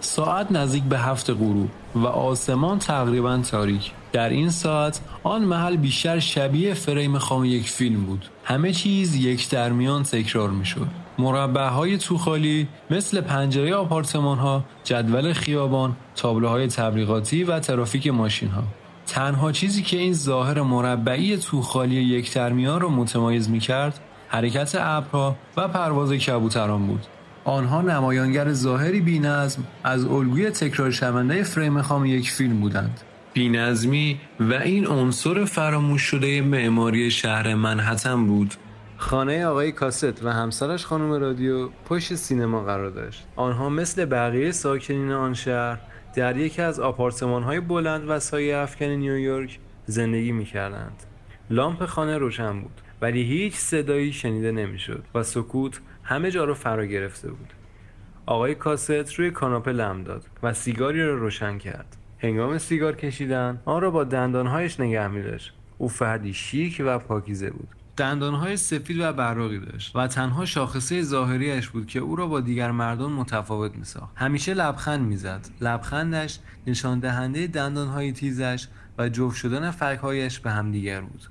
ساعت نزدیک به هفت غروب و آسمان تقریبا تاریک. در این ساعت آن محل بیشتر شبیه فریم خام یک فیلم بود. همه چیز یک درمیان تکرار می شد مربع های توخالی مثل پنجره آپارتمان ها جدول خیابان تابلوهای تبلیغاتی و ترافیک ماشین ها تنها چیزی که این ظاهر مربعی توخالی یک درمیان را متمایز می کرد حرکت ابرها و پرواز کبوتران بود. آنها نمایانگر ظاهری بینظم از الگوی تکرار شونده فریم خام یک فیلم بودند. بینظمی و این عنصر فراموش شده معماری شهر منحتم بود. خانه آقای کاست و همسرش خانم رادیو پشت سینما قرار داشت. آنها مثل بقیه ساکنین آن شهر در یکی از آپارتمان های بلند و سایه افکن نیویورک زندگی می کردند. لامپ خانه روشن بود ولی هیچ صدایی شنیده نمی‌شد و سکوت همه جا رو فرا گرفته بود. آقای کاست روی کاناپه لم داد و سیگاری را روشن کرد. هنگام سیگار کشیدن آن را با دندانهایش نگه می داشت او فردی شیک و پاکیزه بود. دندانهای سفید و براقی داشت و تنها شاخصه ظاهریش بود که او را با دیگر مردم متفاوت می ساخت. همیشه لبخند می‌زد. لبخندش نشان دهنده دندانهای تیزش و جفت شدن فکهایش به همدیگر بود.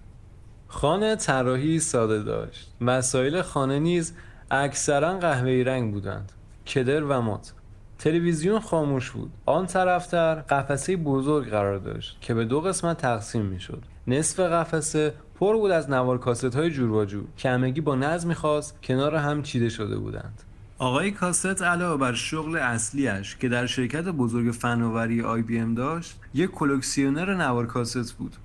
خانه طراحی ساده داشت. وسایل خانه نیز اکثرا قهوه‌ای رنگ بودند. کدر و مات. تلویزیون خاموش بود. آن طرفتر قفسه بزرگ قرار داشت که به دو قسمت تقسیم می شد. نصف قفسه پر بود از نوار کاست های جور و جور که همگی با نظمی خاص کنار هم چیده شده بودند. آقای کاست علاوه بر شغل اصلیش که در شرکت بزرگ فناوری IBM داشت یک کلکسیونر نوار کاست بود.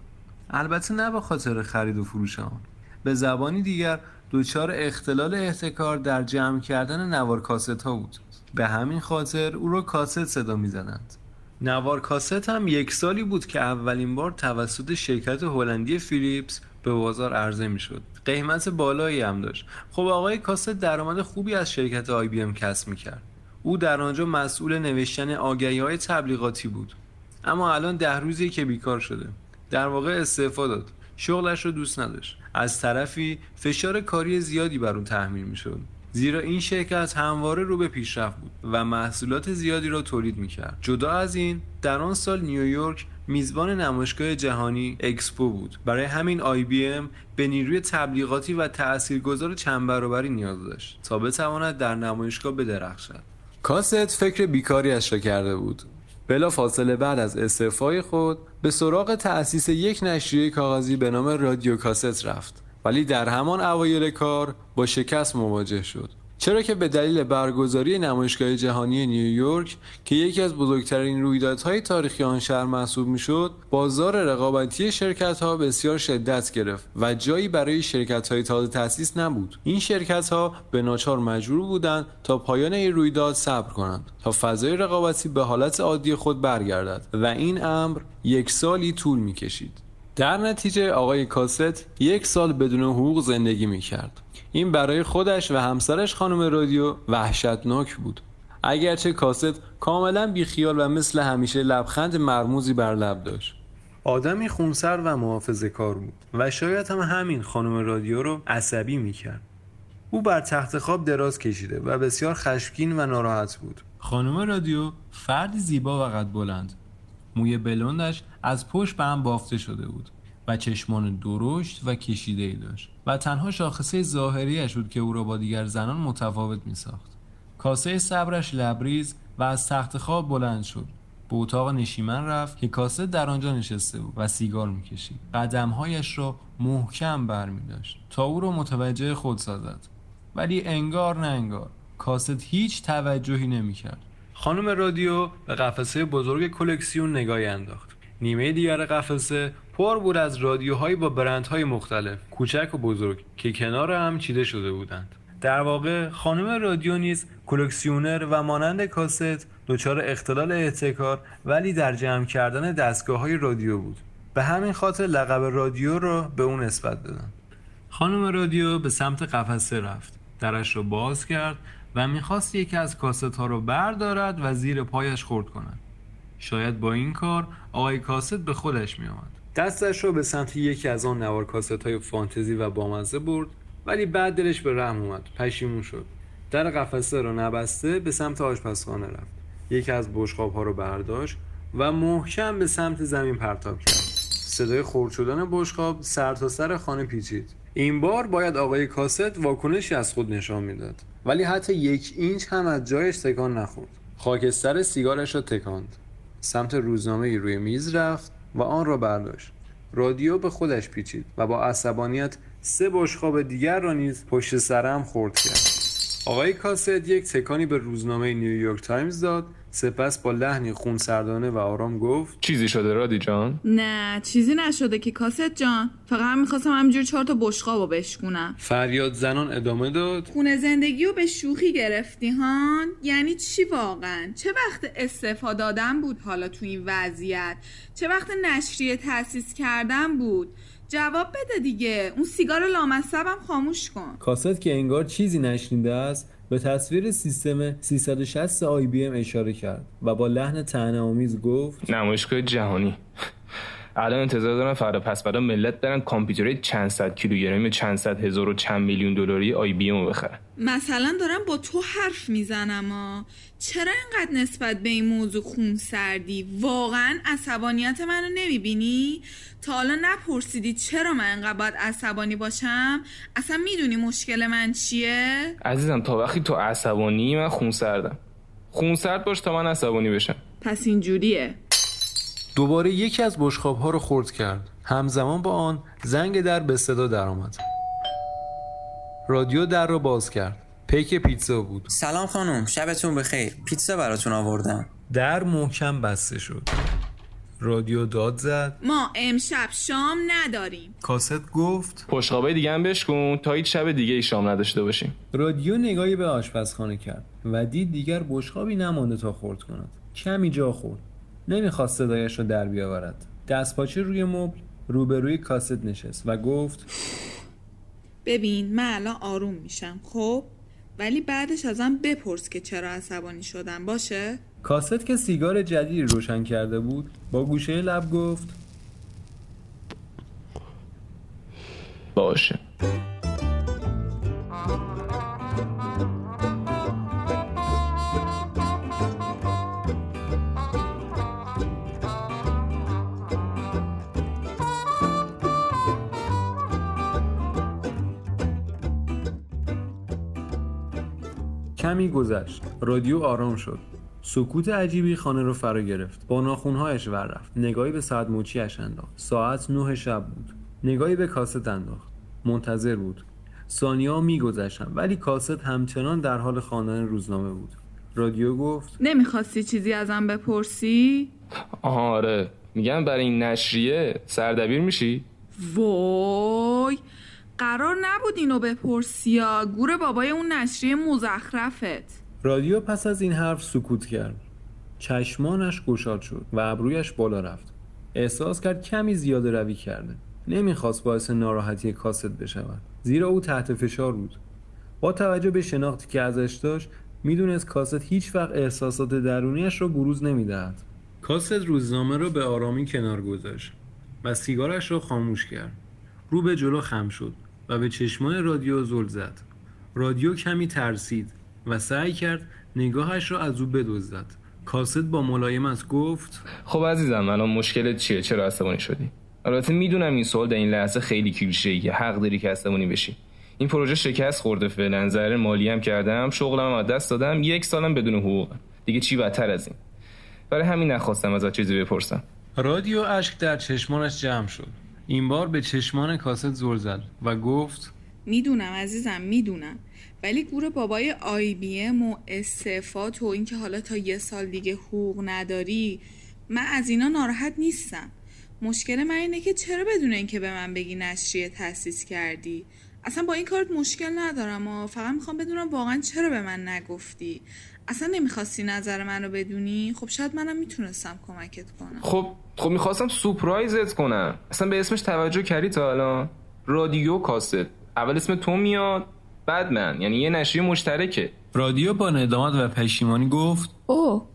البته نه به خاطر خرید و فروش آن. به زبانی دیگر دچار اختلال احتکار در جمع کردن نوار کاست ها بود. به همین خاطر او را کاست صدا می‌زنند نوار کاست هم یک سالی بود که اولین بار توسط شرکت هلندی فیلیپس به بازار عرضه می‌شد. قیمت بالایی هم داشت. خب آقای کاست درآمد خوبی از شرکت IBM کسب می‌کرد. او در آنجا مسئول نوشتن آگهی های تبلیغاتی بود. اما الان ده روزی که بیکار شده. در واقع استعفا داد. شغلش رو دوست نداشت. از طرفی فشار کاری زیادی بر اون تحمیل می‌شد. زیرا این شرکت همواره رو به پیشرفت بود و محصولات زیادی را تولید می‌کرد. جدا از این در آن سال نیویورک میزبان نمایشگاه جهانی اکسپو بود. برای همین IBM به نیروی تبلیغاتی و تاثیرگذار چند برابری نیاز داشت تا بتواند در نمایشگاه بدرخشد. کاست فکر بیکاریش را کرده بود. بلا فاصله بعد از استعفای خود به سراغ تأسیس یک نشریه کاغذی به نام رادیو کاست رفت. ولی در همان اوایل کار با شکست مواجه شد. چرا که به دلیل برگزاری نمایشگاه جهانی نیویورک که یکی از بزرگترین رویدادهای تاریخی آن شهر محسوب می‌شد بازار رقابتی شرکت ها بسیار شدت گرفت و جایی برای شرکت های تازه تأسیس نبود این شرکت ها به ناچار مجبور بودند تا پایان این رویداد صبر کنند تا فضای رقابتی به حالت عادی خود برگردد و این امر یک سالی طول می‌کشید در نتیجه آقای کاست یک سال بدون حقوق زندگی می کرد. این برای خودش و همسرش خانم رادیو وحشتناک بود. اگرچه کاست کاملا بیخیال و مثل همیشه لبخند مرموزی بر لب داشت. آدمی خونسرد و محافظه کار بود و شاید هم همین خانم رادیو رو عصبی می کرد. او بر تخت خواب دراز کشیده و بسیار خشمگین و ناراحت بود. خانم رادیو فردی زیبا و قد بلند موی بلندش از پشت به هم بافته شده بود و چشمان درشت و کشیده ای داشت. و تنها شاخصه ظاهریش بود که او را با دیگر زنان متفاوت می ساخت. کاسه صبرش لبریز و از تخت خواب بلند شد. به اتاق نشیمن رفت که کاسه در آنجا نشسته بود و سیگار می‌کشید. قدمهایش را محکم بر می داشت تا او را متوجه خود سازد. ولی انگار نه انگار کاست هیچ توجهی نمی‌کرد. خانم رادیو به قفسه بزرگ کلکسیون نگاهی انداخت. نیمه دیگر قفسه پر بود از رادیوهایی با برندهای مختلف. کوچک و بزرگ که کنار هم چیده شده بودند. در واقع خانم رادیو نیز کلکسیونر و مانند کاست دچار اختلال احتکار ولی در جمع کردن دستگاه های رادیو بود. به همین خاطر لقب رادیو را به اون نسبت دادن. خانم رادیو به سمت قفسه رفت. درش را باز کرد و می‌خواست یکی از کاست ها رو بردارد و زیر پایش خورد کند. شاید با این کار آقای کاست به خودش میآمد. دستش رو به سمت یکی از آن نوار کاست های فانتزی و بامزه برد ولی بعد دلش به رحم اومد پشیمون شد. در قفسه را نبسته به سمت آشپزخانه رفت. یکی از بشقاب ها رو برداشت و محکم به سمت زمین پرتاب کرد. صدای خورد شدن بشقاب سر تا سر خانه پیچید. این بار باید آقای کاست واکنشی از خود نشان می‌داد. ولی حتی یک اینچ هم از جایش تکان نخورد. خاکستر سیگارش را تکاند. سمت روزنامه روی میز رفت و آن را برداشت. رادیو به خودش پیچید و با عصبانیت سه بشقاب دیگر را نیز پشت سر هم خرد کرد. آقای کاست یک تکانی به روزنامه نیویورک تایمز داد سپس با لحنی خون سردانه و آرام گفت چیزی شده رادی جان؟ نه چیزی نشده که کاست جان. فقط هم می‌خواستم همینجور چهار تا بشقابو بشکونم. فریاد زنان ادامه داد. خونه زندگی رو به شوخی گرفتی هان؟ یعنی چی واقعا؟ چه وقت استفاده دادن بود حالا تو این وضعیت؟ چه وقت نشریه تأسیس کردن بود؟ جواب بده دیگه. اون سیگار لامصبم خاموش کن. کاست که انگار چیزی نشنیده است به تصویر سیستم 360 آی بی ام اشاره کرد و با لحن طعنه آمیز گفت نمایشگاه جهانی. الان انتظار دارم فردا. پس فردا ملت برن کامپیوتر چند صد کیلوگرم چند صد هزار و چند میلیون دلاری آی بی ام بخرن. مثلا دارم با تو حرف می‌زنم ها چرا اینقدر نسبت به این موضوع خون سردی؟ واقعا عصبانیت منو نمی‌بینی؟ تا حالا نپرسیدی چرا من اینقدر باید عصبانی باشم؟ اصلا می‌دونی مشکل من چیه؟ عزیزم تا وقتی تو عصبانی من خون سردم. خون سرد باش تا من عصبانی بشم. پس اینجوریه. دوباره یکی از بشخاب ها رو خورد کرد. همزمان با آن زنگ در به صدا درآمد. رادیو در رو باز کرد. پیک پیتزا بود. سلام خانم شبتون بخیر. پیتزا براتون آوردم. در محکم بسته شد. رادیو داد زد. ما امشب شام نداریم. کاست گفت پشقابه دیگه هم بشکن تا هیچ شب دیگه ای شام نداشته باشیم. رادیو نگاهی به آشپزخانه کرد و دید دیگر بشقابی نمانده تا خورد کند. کمی جا خورد. نمی‌خواست صدایش رو در بیاورد. دستپاچه روی مبل روبروی کاست نشست و گفت ببین من الان آروم میشم خب؟ ولی بعدش ازم بپرس که چرا عصبانی شدم باشه؟ کاست که سیگار جدیدی روشن کرده بود با گوشه لب گفت باشه. کمی گذشت. رادیو آرام شد. سکوت عجیبی خانه رو فرا گرفت. با ناخونهایش ور رفت. نگاهی به ساعت مچیاش انداخت. ساعت نه شب بود. نگاهی به کاست انداخت. منتظر بود. ثانیه‌ها میگذشتن ولی کاست همچنان در حال خواندن روزنامه بود. رادیو گفت نمی‌خواستی چیزی ازم بپرسی؟ آره. میگم برای این نشریه سردبیر میشی؟ وای! قرار نبود اینو بپرسی یا گور بابای اون نشریه مزخرفت. رادیو پس از این حرف سکوت کرد. چشمانش گشاد شد و ابرویش بالا رفت. احساس کرد کمی زیاده روی کرده. نمی‌خواست باعث ناراحتی کاست بشود. زیرا او تحت فشار بود. با توجه به شناختی که ازش داشت می‌دونست کاست هیچ وقت احساسات درونیش را بروز نمی‌دهد. کاست روزنامه را به آرامی کنار گذاشت و سیگارش را خاموش کرد. رو به جلو خم شد. و به چشمان رادیو زل زد. رادیو کمی ترسید و سعی کرد نگاهش را از او بدزدد. کاست با ملایمت گفت خب عزیزم الان مشکلت چیه؟ چرا عصبانی شدی؟ البته می‌دونم این سوال در این لحظه خیلی کلیشه‌ایه حق داری که عصبانی بشی. این پروژه شکست خورده فعلا. ضرر مالی هم کردم شغلم از دست دادم. یک سالم بدون حقوق دیگه چی بدتر از این؟ برای همین نخواستم ازت چیزی بپرسم. رادیو اشک در چشمانش جمع شد. این بار به چشمان کاست زل زد و گفت می‌دونم عزیزم می‌دونم. ولی گور بابای آی بی ام و استعفات و اینکه حالا تا یه سال دیگه حقوق نداری من از اینا ناراحت نیستم. مشکل من اینه که چرا بدون اینکه به من بگی نشریه تأسیس کردی؟ اصلا با این کارت مشکل ندارم و فقط می‌خوام بدونم واقعا چرا به من نگفتی. اصلا نمی‌خواستی نظر منو بدونی؟ خب شاید منم می‌تونستم کمکت کنم. خب خب می‌خواستم سپرایزت کنم. اصلا به اسمش توجه کردی تا الان؟ رادیو کاست. اول اسم تو میاد بعد من. یعنی یه نشریه مشترکه. رادیو با ندامت و پشیمانی گفت او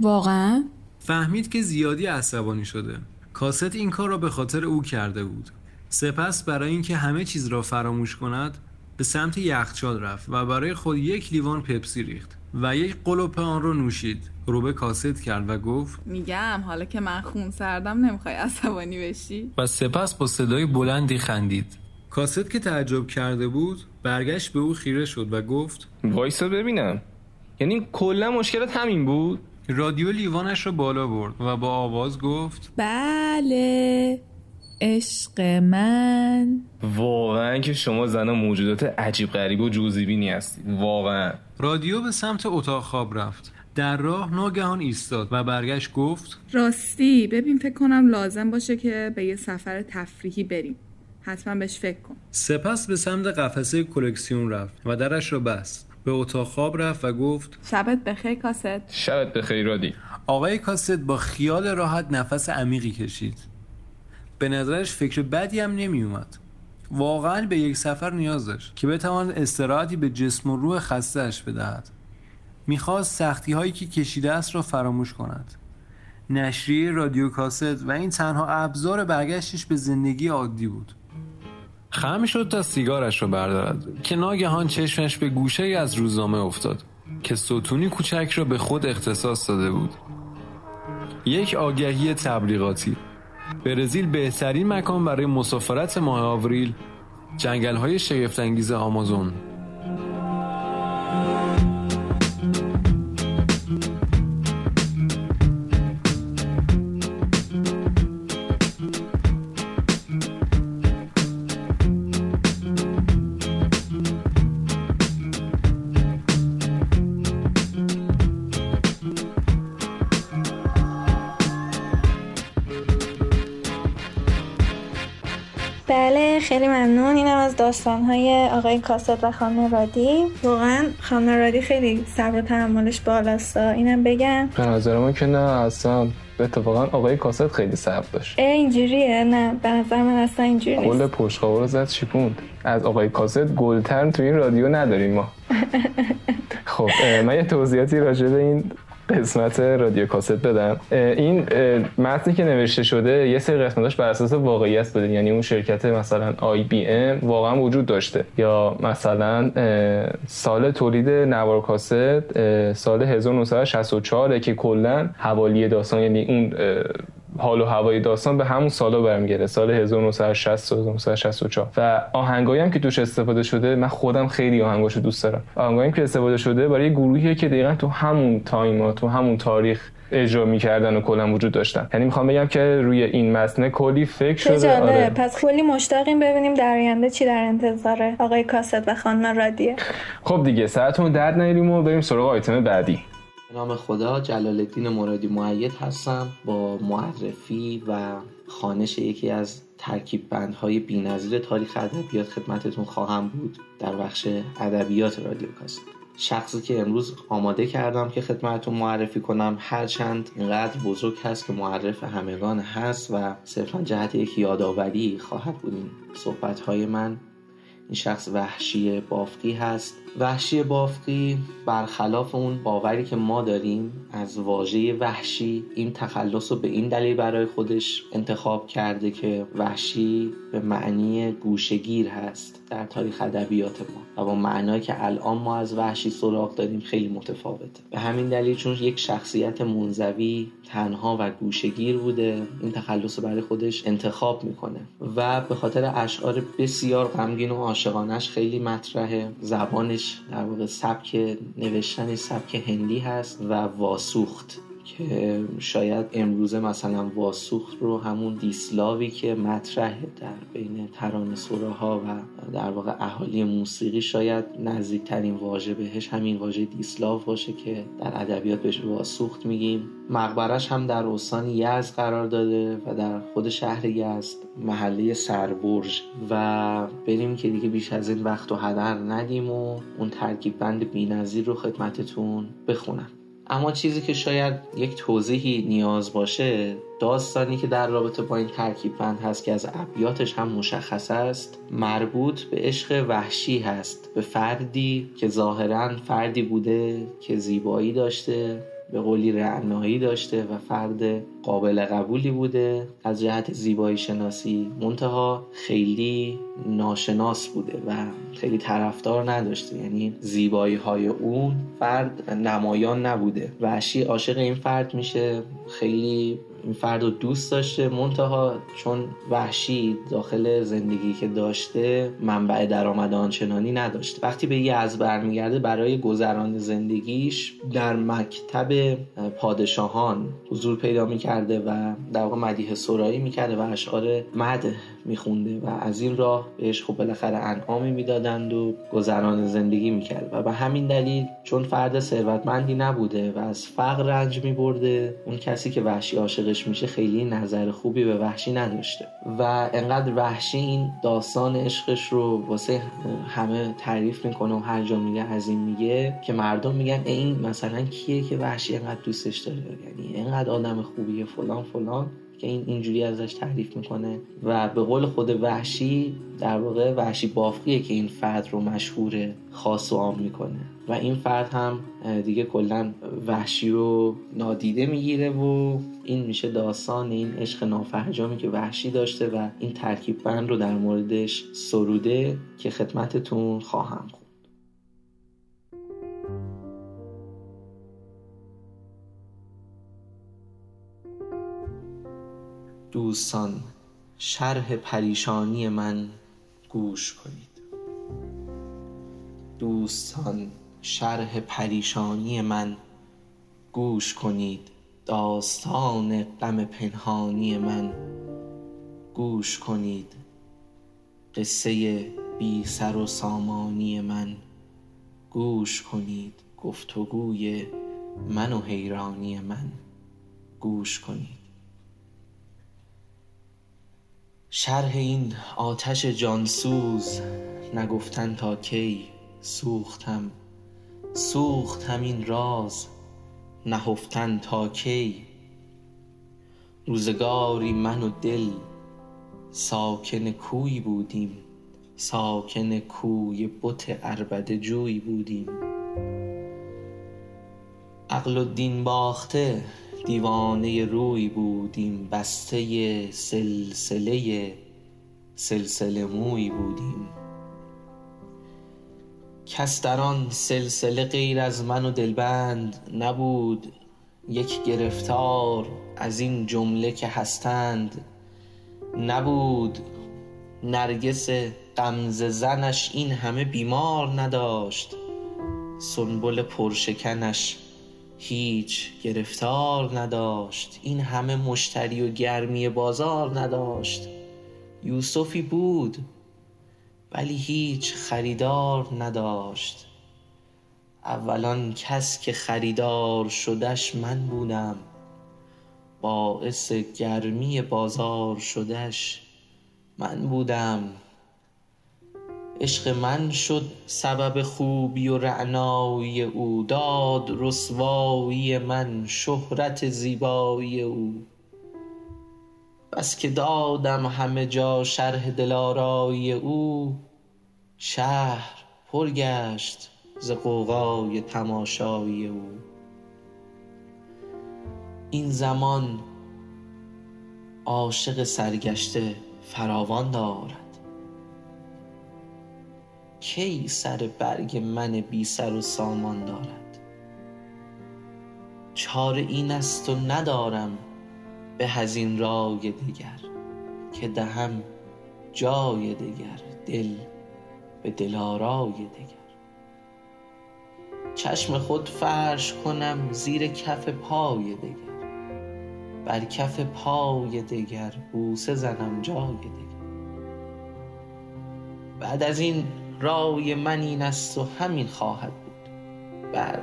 واقعا؟ فهمید که زیادی عصبانی شده. کاست این کار را به خاطر او کرده بود. سپس برای اینکه همه چیز را فراموش کند به سمت یخچال رفت و برای خود یک لیوان پپسی ریخت. و یک قلوپ آن را نوشید. رو به کاست کرد و گفت میگم حالا که من خون سردم نمی‌خوای عصبانی بشی؟ و سپس با صدای بلندی خندید. کاست که تعجب کرده بود برگشت به او خیره شد و گفت وایسا ببینم. یعنی کلا مشکلت همین بود؟ رادیو لیوانش را بالا برد و با آواز گفت بله. عشق من. واقعا که شما زنها موجودات عجیب غریب و جوزیبینی هستید. واقعا. رادیو به سمت اتاق خواب رفت. در راه ناگهان ایستاد و برگشت گفت راستی ببین فکر کنم لازم باشه که به یه سفر تفریحی بریم. حتما بهش فکر کن. سپس به سمت قفسه کلکسیون رفت و درش را بست. به اتاق خواب رفت و گفت شبت بخیر کاست. شبت بخیر رادی. آقای کاست با خیال راحت نفس عمیقی کشید. به نظرش فکر بدی هم نمی اومد واقعا به یک سفر نیاز داشت که بتواند استراحتی به جسم و روح خستهش بدهد. می‌خواست سختی هایی که کشیده است را فراموش کند. نشریه رادیو کاست و این تنها ابزار برگشتش به زندگی عادی بود. خم شد تا سیگارش را بردارد که ناگهان چشمش به گوشه ای از روزنامه افتاد که ستونی کوچک را به خود اختصاص داده بود. یک آگهی تبلیغاتی. برزیل بهترین مکان برای مسافرت ماه آوریل جنگل های شگفتانگیز آمازون. خیلی ممنون. اینم از داستانهای آقای کاست و خانم رادی واقعا خانم رادی خیلی صبر و تحملش بالاستا اینم بگم. به نظر من که نه اصلا اتفاقا آقای کاست خیلی صبر داشت. اینجوریه. نه به نظر من اصلا اینجوری نیست. پشقابا رو زد شیپوند. از آقای کاست گلتر تو این رادیو نداریم ما. <laughs> خب من یه توضیحاتی راجع به این قسمت رادیو کاست بدم. این متنی که نوشته شده یه سری قسمتاش بر اساس واقعیت بوده. یعنی اون شرکت مثلا آی بی ام واقعا وجود داشته. یا مثلا سال تولید نوار کاست سال 1964 که کلا حوالی داستان یعنی اون حال و هوای داستان به همون سالا برمیگرده سال 1960 و 1964 و آهنگایی هم که توش استفاده شده من خودم خیلی آهنگاشو دوست دارم. آهنگایی که استفاده شده برای یه گروهیه که دقیقا تو همون تایما تو همون تاریخ اجرا می‌کردن و کلا وجود داشتن. یعنی می‌خوام بگم که روی این متن کلی فکر شده آره. پس کلی مشتاقیم ببینیم در آینده چی در انتظار آقای کاست و خانم رادیه. خب دیگه ساعتمون درد نیاریم و بریم سراغ آیتم بعدی. نام خدا جلال الدین مرادی معید هستم. با معرفی و خانش یکی از ترکیب بندهای بی‌نظیر تاریخ ادبیات خدمتتون خواهم بود در بخش ادبیات رادیو کاست. شخصی که امروز آماده کردم که خدمتتون معرفی کنم هرچند اینقدر بزرگ هست که معرف همگان هست و صرفا جهت یک یادآوری خواهد بود. این صحبتهای من این شخص وحشی بافقی هست. وحشی بافقی برخلاف اون باوری که ما داریم از واژه وحشی این تخلص رو به این دلیل برای خودش انتخاب کرده که وحشی به معنی گوشگیر هست در تاریخ ادبیات ما و با معنایی که الان ما از وحشی سراغ داریم خیلی متفاوته. به همین دلیل چون یک شخصیت منزوی تنها و گوشگیر بوده این تخلص رو برای خودش انتخاب می‌کنه و به خاطر اشعار بسیار غمگین و عاشقانش خیلی مطرحه زبانش در واقع سبک نوشتن سبک هندی هست و واسوخت. که شاید امروزه مثلا واسوخت رو همون دیسلاوی که مطرحه در بین ترانه ها و در واقع اهالی موسیقی شاید نزدیکترین واژه بهش همین واژه دیسلاو باشه که در ادبیات بهش واسوخت میگیم. مقبرش هم در استان یزد قرار داده و در خود شهر یزد محله سربرج. و بریم که دیگه بیش از این وقت و هدر ندیم و اون ترکیب بند بینظیر رو خدمتتون بخونم. اما چیزی که شاید یک توضیحی نیاز باشه داستانی که در رابطه با این ترکیب بند هست که از ابیاتش هم مشخص است مربوط به عشق وحشی هست به فردی که ظاهرا فردی بوده که زیبایی داشته به قولی رعنایی داشته و فرد قابل قبولی بوده. از جهت زیبایی شناسی منتها خیلی ناشناس بوده و خیلی طرفدار نداشته. یعنی زیبایی های اون فرد نمایان نبوده. وحشی عاشق این فرد میشه. خیلی این فرد رو دوست داشته. منتها چون وحشی داخل زندگی که داشته منبع درآمد آنچنانی نداشته. وقتی به یزد برمیگرده برای گذران زندگیش در مکتب پادشاهان حضور پیدا می‌کرده و در واقع مدیح سرایی می‌کرده و اشعار مد میخونده و از این راه بهش خب بالاخره انعامی می‌دادند و گذران زندگی می‌کرد. و به همین دلیل چون فرد ثروتمندی نبوده و از فقر رنج میبرده اون کسی که وحشی عاشقش میشه خیلی نظر خوبی به وحشی نداشته. و انقدر وحشی این داستان عشقش رو واسه همه تعریف می‌کنه و هر جا میگه از این میگه که مردم میگن این مثلا کیه که وحشی انقدر دوستش داره؟ یعنی انقدر آدم خوبیه فلان فلان. که این اینجوری ازش تعریف می‌کنه. و به قول خود وحشی در واقع وحشی بافقیه که این فرد رو مشهور خاص و عام می‌کنه. و این فرد هم دیگه کلا وحشی رو نادیده می‌گیره و این میشه داستان این عشق نافرجامی که وحشی داشته و این ترکیب بند رو در موردش سروده که خدمتتون خواهم دوستان شرح پریشانی من گوش کنید. دوستان شرح پریشانی من گوش کنید. داستان غم پنهانی من گوش کنید. قصه بی سر و سامانی من گوش کنید. گفتگوی من و حیرانی من گوش کنید. شرح این آتش جانسوز نگفتن تا کی سوختم. سوختم این راز نهفتن تا کی. روزگاری من و دل ساکن کوی بودیم. ساکن کوی بت عربده جوی بودیم. عقل و دین باخته دیوانه روی بودیم بسته سلسله سلسله موی بودیم. کس در آن سلسله غیر از من و دلبند نبود یک گرفتار از این جمله که هستند نبود. نرگس غمزه زنش این همه بیمار نداشت سنبل پرشکنش هیچ گرفتار نداشت. این همه مشتری و گرمی بازار نداشت. یوسفی بود ولی هیچ خریدار نداشت. اولان کس که خریدار شدش من بودم. باعث گرمی بازار شدش من بودم. عشق من شد سبب خوبی و رعنایی او. داد رسوایی من شهرت زیبایی او. بس که دادم همه جا شرح دلارایی او شهر پر گشت ز قوقای تماشایی او. این زمان عاشق سرگشته فراوان دارد کی سر برگ من بی سر و سامان دارد؟ چاره این است و ندارم به از این رای دگر که دهم جای دگر دل به دلارای دگر. چشم خود فرش کنم زیر کف پای دگر بر کف پای دگر بوسه زنم جای دگر. بعد از این رای من این است و همین خواهد بود. بر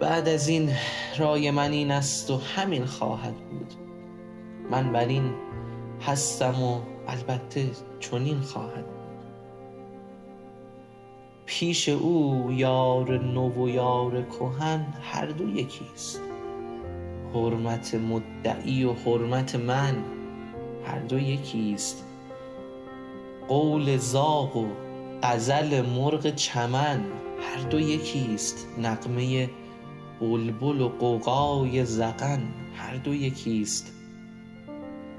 بعد از این رای من این است و همین خواهد بود. من بر این هستم و البته چنین خواهد پیش او یار نو و یار کهن هر دو یکیست حرمت مدعی و حرمت من هر دو یکیست قول زاغ و غزل مرغ چمن هر دو یکیست نغمه بلبل و غوغای زغن هر دو یکیست.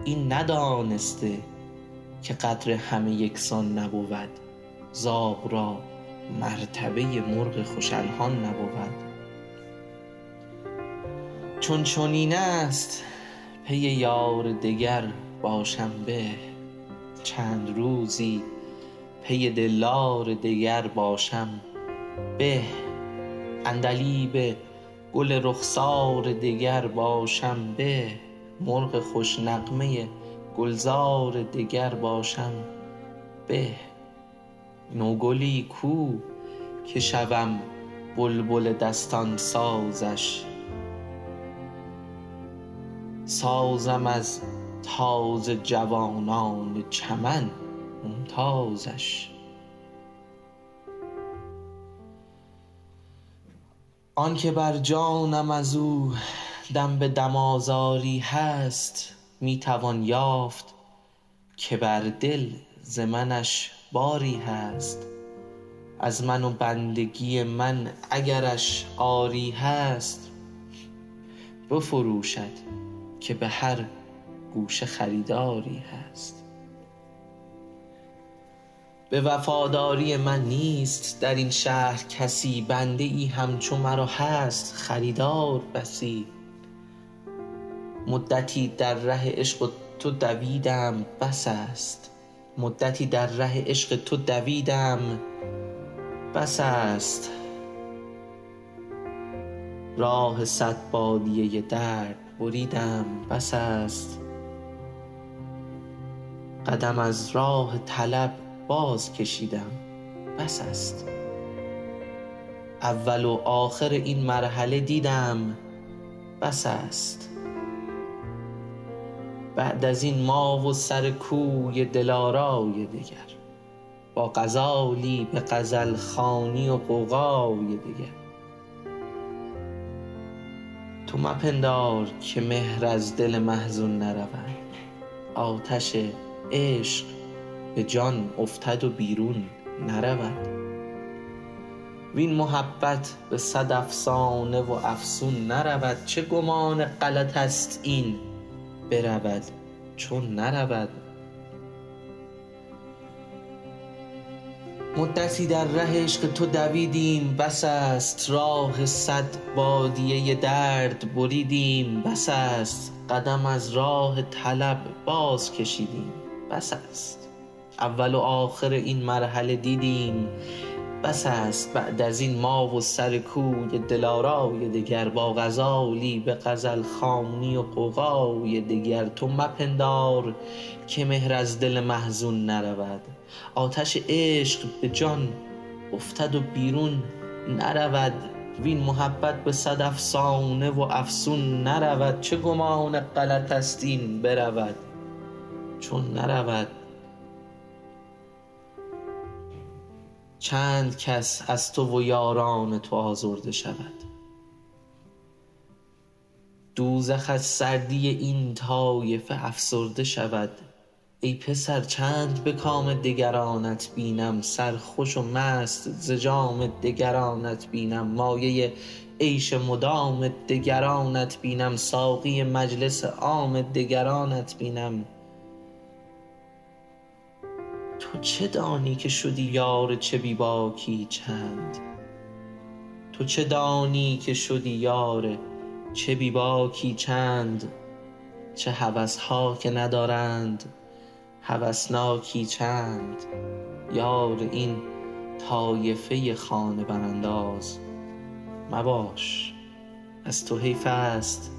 این ندانسته که قدر همه یکسان نبود زاغ را مرتبه مرغ خوش الحان نبود. چون چنین است پی یار دگر باشم به چند روزی پی دلدار دگر باشم. به عندلیب گل رخسار دگر باشم. به مرغ خوش نغمه گلزار دگر باشم. به نوگلی کو که شوم بلبل دستان سازش. سازم از تازه جوانان چمن ممتازش. آن که بر جانم از او دم به دم آزاری هست می توان یافت که بر دل ز منش باری هست. از من و بندگی من اگرش عاری هست بفروشد که به هر گوشه خریداری هست. به وفاداری من نیست در این شهر کسی بنده ای همچو مرا هست خریدار بسی. مدتی در ره عشق تو دویدم بس است. مدتی در ره عشق تو دویدم بس است. راه صد بادیه درد بریدم بس است. قدم از راه طلب باز کشیدم. بس است. اول و آخر این مرحله دیدم. بس است. بعد از این ما و سر کوی دلارای دگر. با غزالی به غزل خوانی و غوغای دگر. تو مپندار که مهر از دل محزون نرود آتش عشق به جان افتد و بیرون نرود. وین محبت به صد افسانه و افسون نرود. چه گمان غلط است این برود چون نرود. مدتی در ره عشق تو دویدیم بس است راه صد بادیه درد بریدیم بس است قدم از راه طلب باز کشیدیم. بس است. اول و آخر این مرحله دیدیم بس است. بعد از این ما و سر کوی دلارای دگر با غزالی به غزل خوانی و غوغای دگر تو مپندار که مهر از دل محزون نرود. آتش عشق به جان افتد و بیرون نرود. وین محبت به صد افسانه و افسون نرود. چه گمان غلط است این برود؟ چون نرود. چند کس از تو و یاران تو آزرده شود. دوزخ از سردی این طایفه افسرده شود. ای پسر چند به کام دگرانت بینم؟ سرخوش و مست ز جام دگرانت بینم. مایه عیش مدام دگرانت بینم. ساقی مجلس عام دگرانت بینم. تو چه دانی که شدی یار چه بیباکی چند؟ تو چه دانی که شدی یار چه بیباکی چند؟ چه هوس ها که ندارند هوسناکی چند؟ یار این طایفه خانه برانداز مباش از تو حیف است.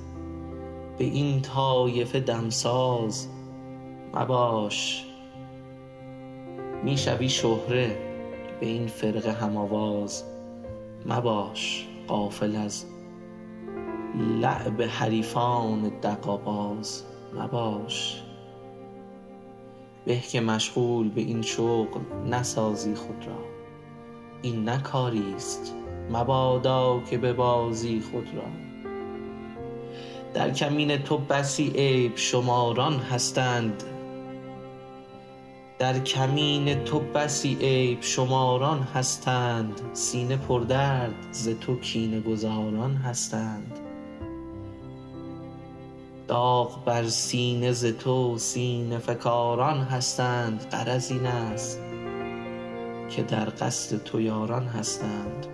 به این طایفه دمساز مباش. می‌شوی شهره به این فرقه هم آواز مباش غافل از لعب حریفان دقاباز مباش به که مشغول به این شغل نسازی خود را. این نه کاریست مبادا که به بازی خود را. در کمین تو بسی عیب شماران هستند در کمین تو بسی عیب شماران هستند سینه پردرد ز تو کینه گذاران هستند. داغ بر سینه ز تو سینه فکاران هستند غرض این است که در قصد تو یاران هستند.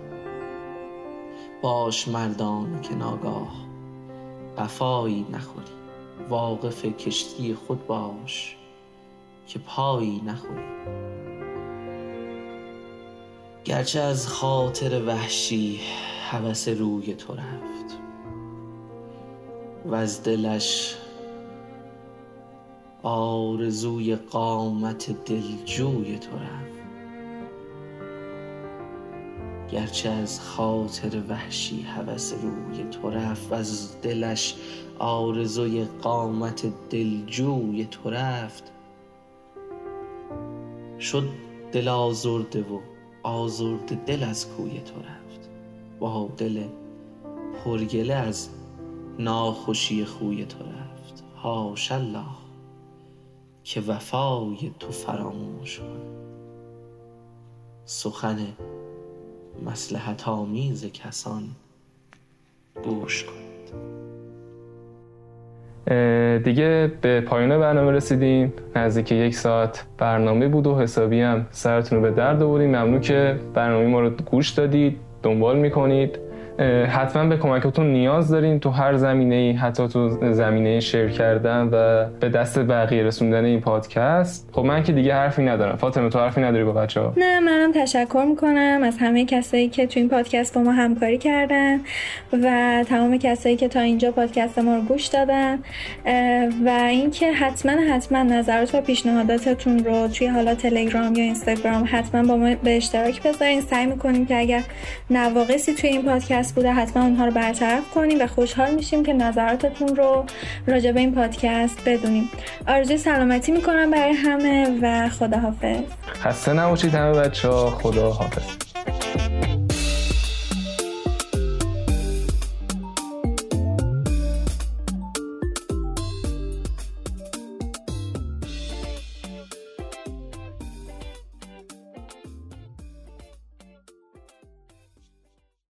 باش مردانه که ناگاه قفایی نخوری واقف کشتی خود باش. که پایی نخوری گرچه از خاطر وحشی هوس روی تو رفت وز دلش آرزوی قامت دلجوی تو رفت. گرچه از خاطر وحشی هوس روی تو رفت وز دلش آرزوی قامت دلجوی تو رفت شد دل آزرده و آزرده دل از کوی تو رفت. با دل پرگله از ناخوشی خوی تو رفت. حاش الله که وفای تو فراموش کن. سخن مصلحت آمیز کسان گوش کن. دیگه به پایان برنامه رسیدیم. نزدیک یک ساعت برنامه بود و حسابی هم سرتون رو به درد آوردیم ممنون که برنامه ما رو گوش دادید. دنبال می‌کنید. حتما به کمکتون نیاز دارین تو هر زمینه ای حتی تو زمینه شیر کردن و به دست بقیه رسوندن این پادکست. خب من که دیگه حرفی ندارم. فاطمه تو حرفی نداری با بچه ها نه منم تشکر می‌کنم از همه کسایی که تو این پادکست با ما همکاری کردن و تمام کسایی که تا اینجا پادکست ما رو گوش دادن. و اینکه حتما حتما نظرات و پیشنهاداتتون رو توی حالا تلگرام یا اینستاگرام حتما با ما به اشتراک بذارین. سعی می‌کنیم که اگر نواقصی توی این پادکست بوده حتما اونها رو برطرف کنیم و خوشحال میشیم که نظراتتون رو راجع به این پادکست بدونیم. آرزوی سلامتی می‌کنم برای همه و خداحافظ. خسته نباشید همه بچه ها خدا حافظ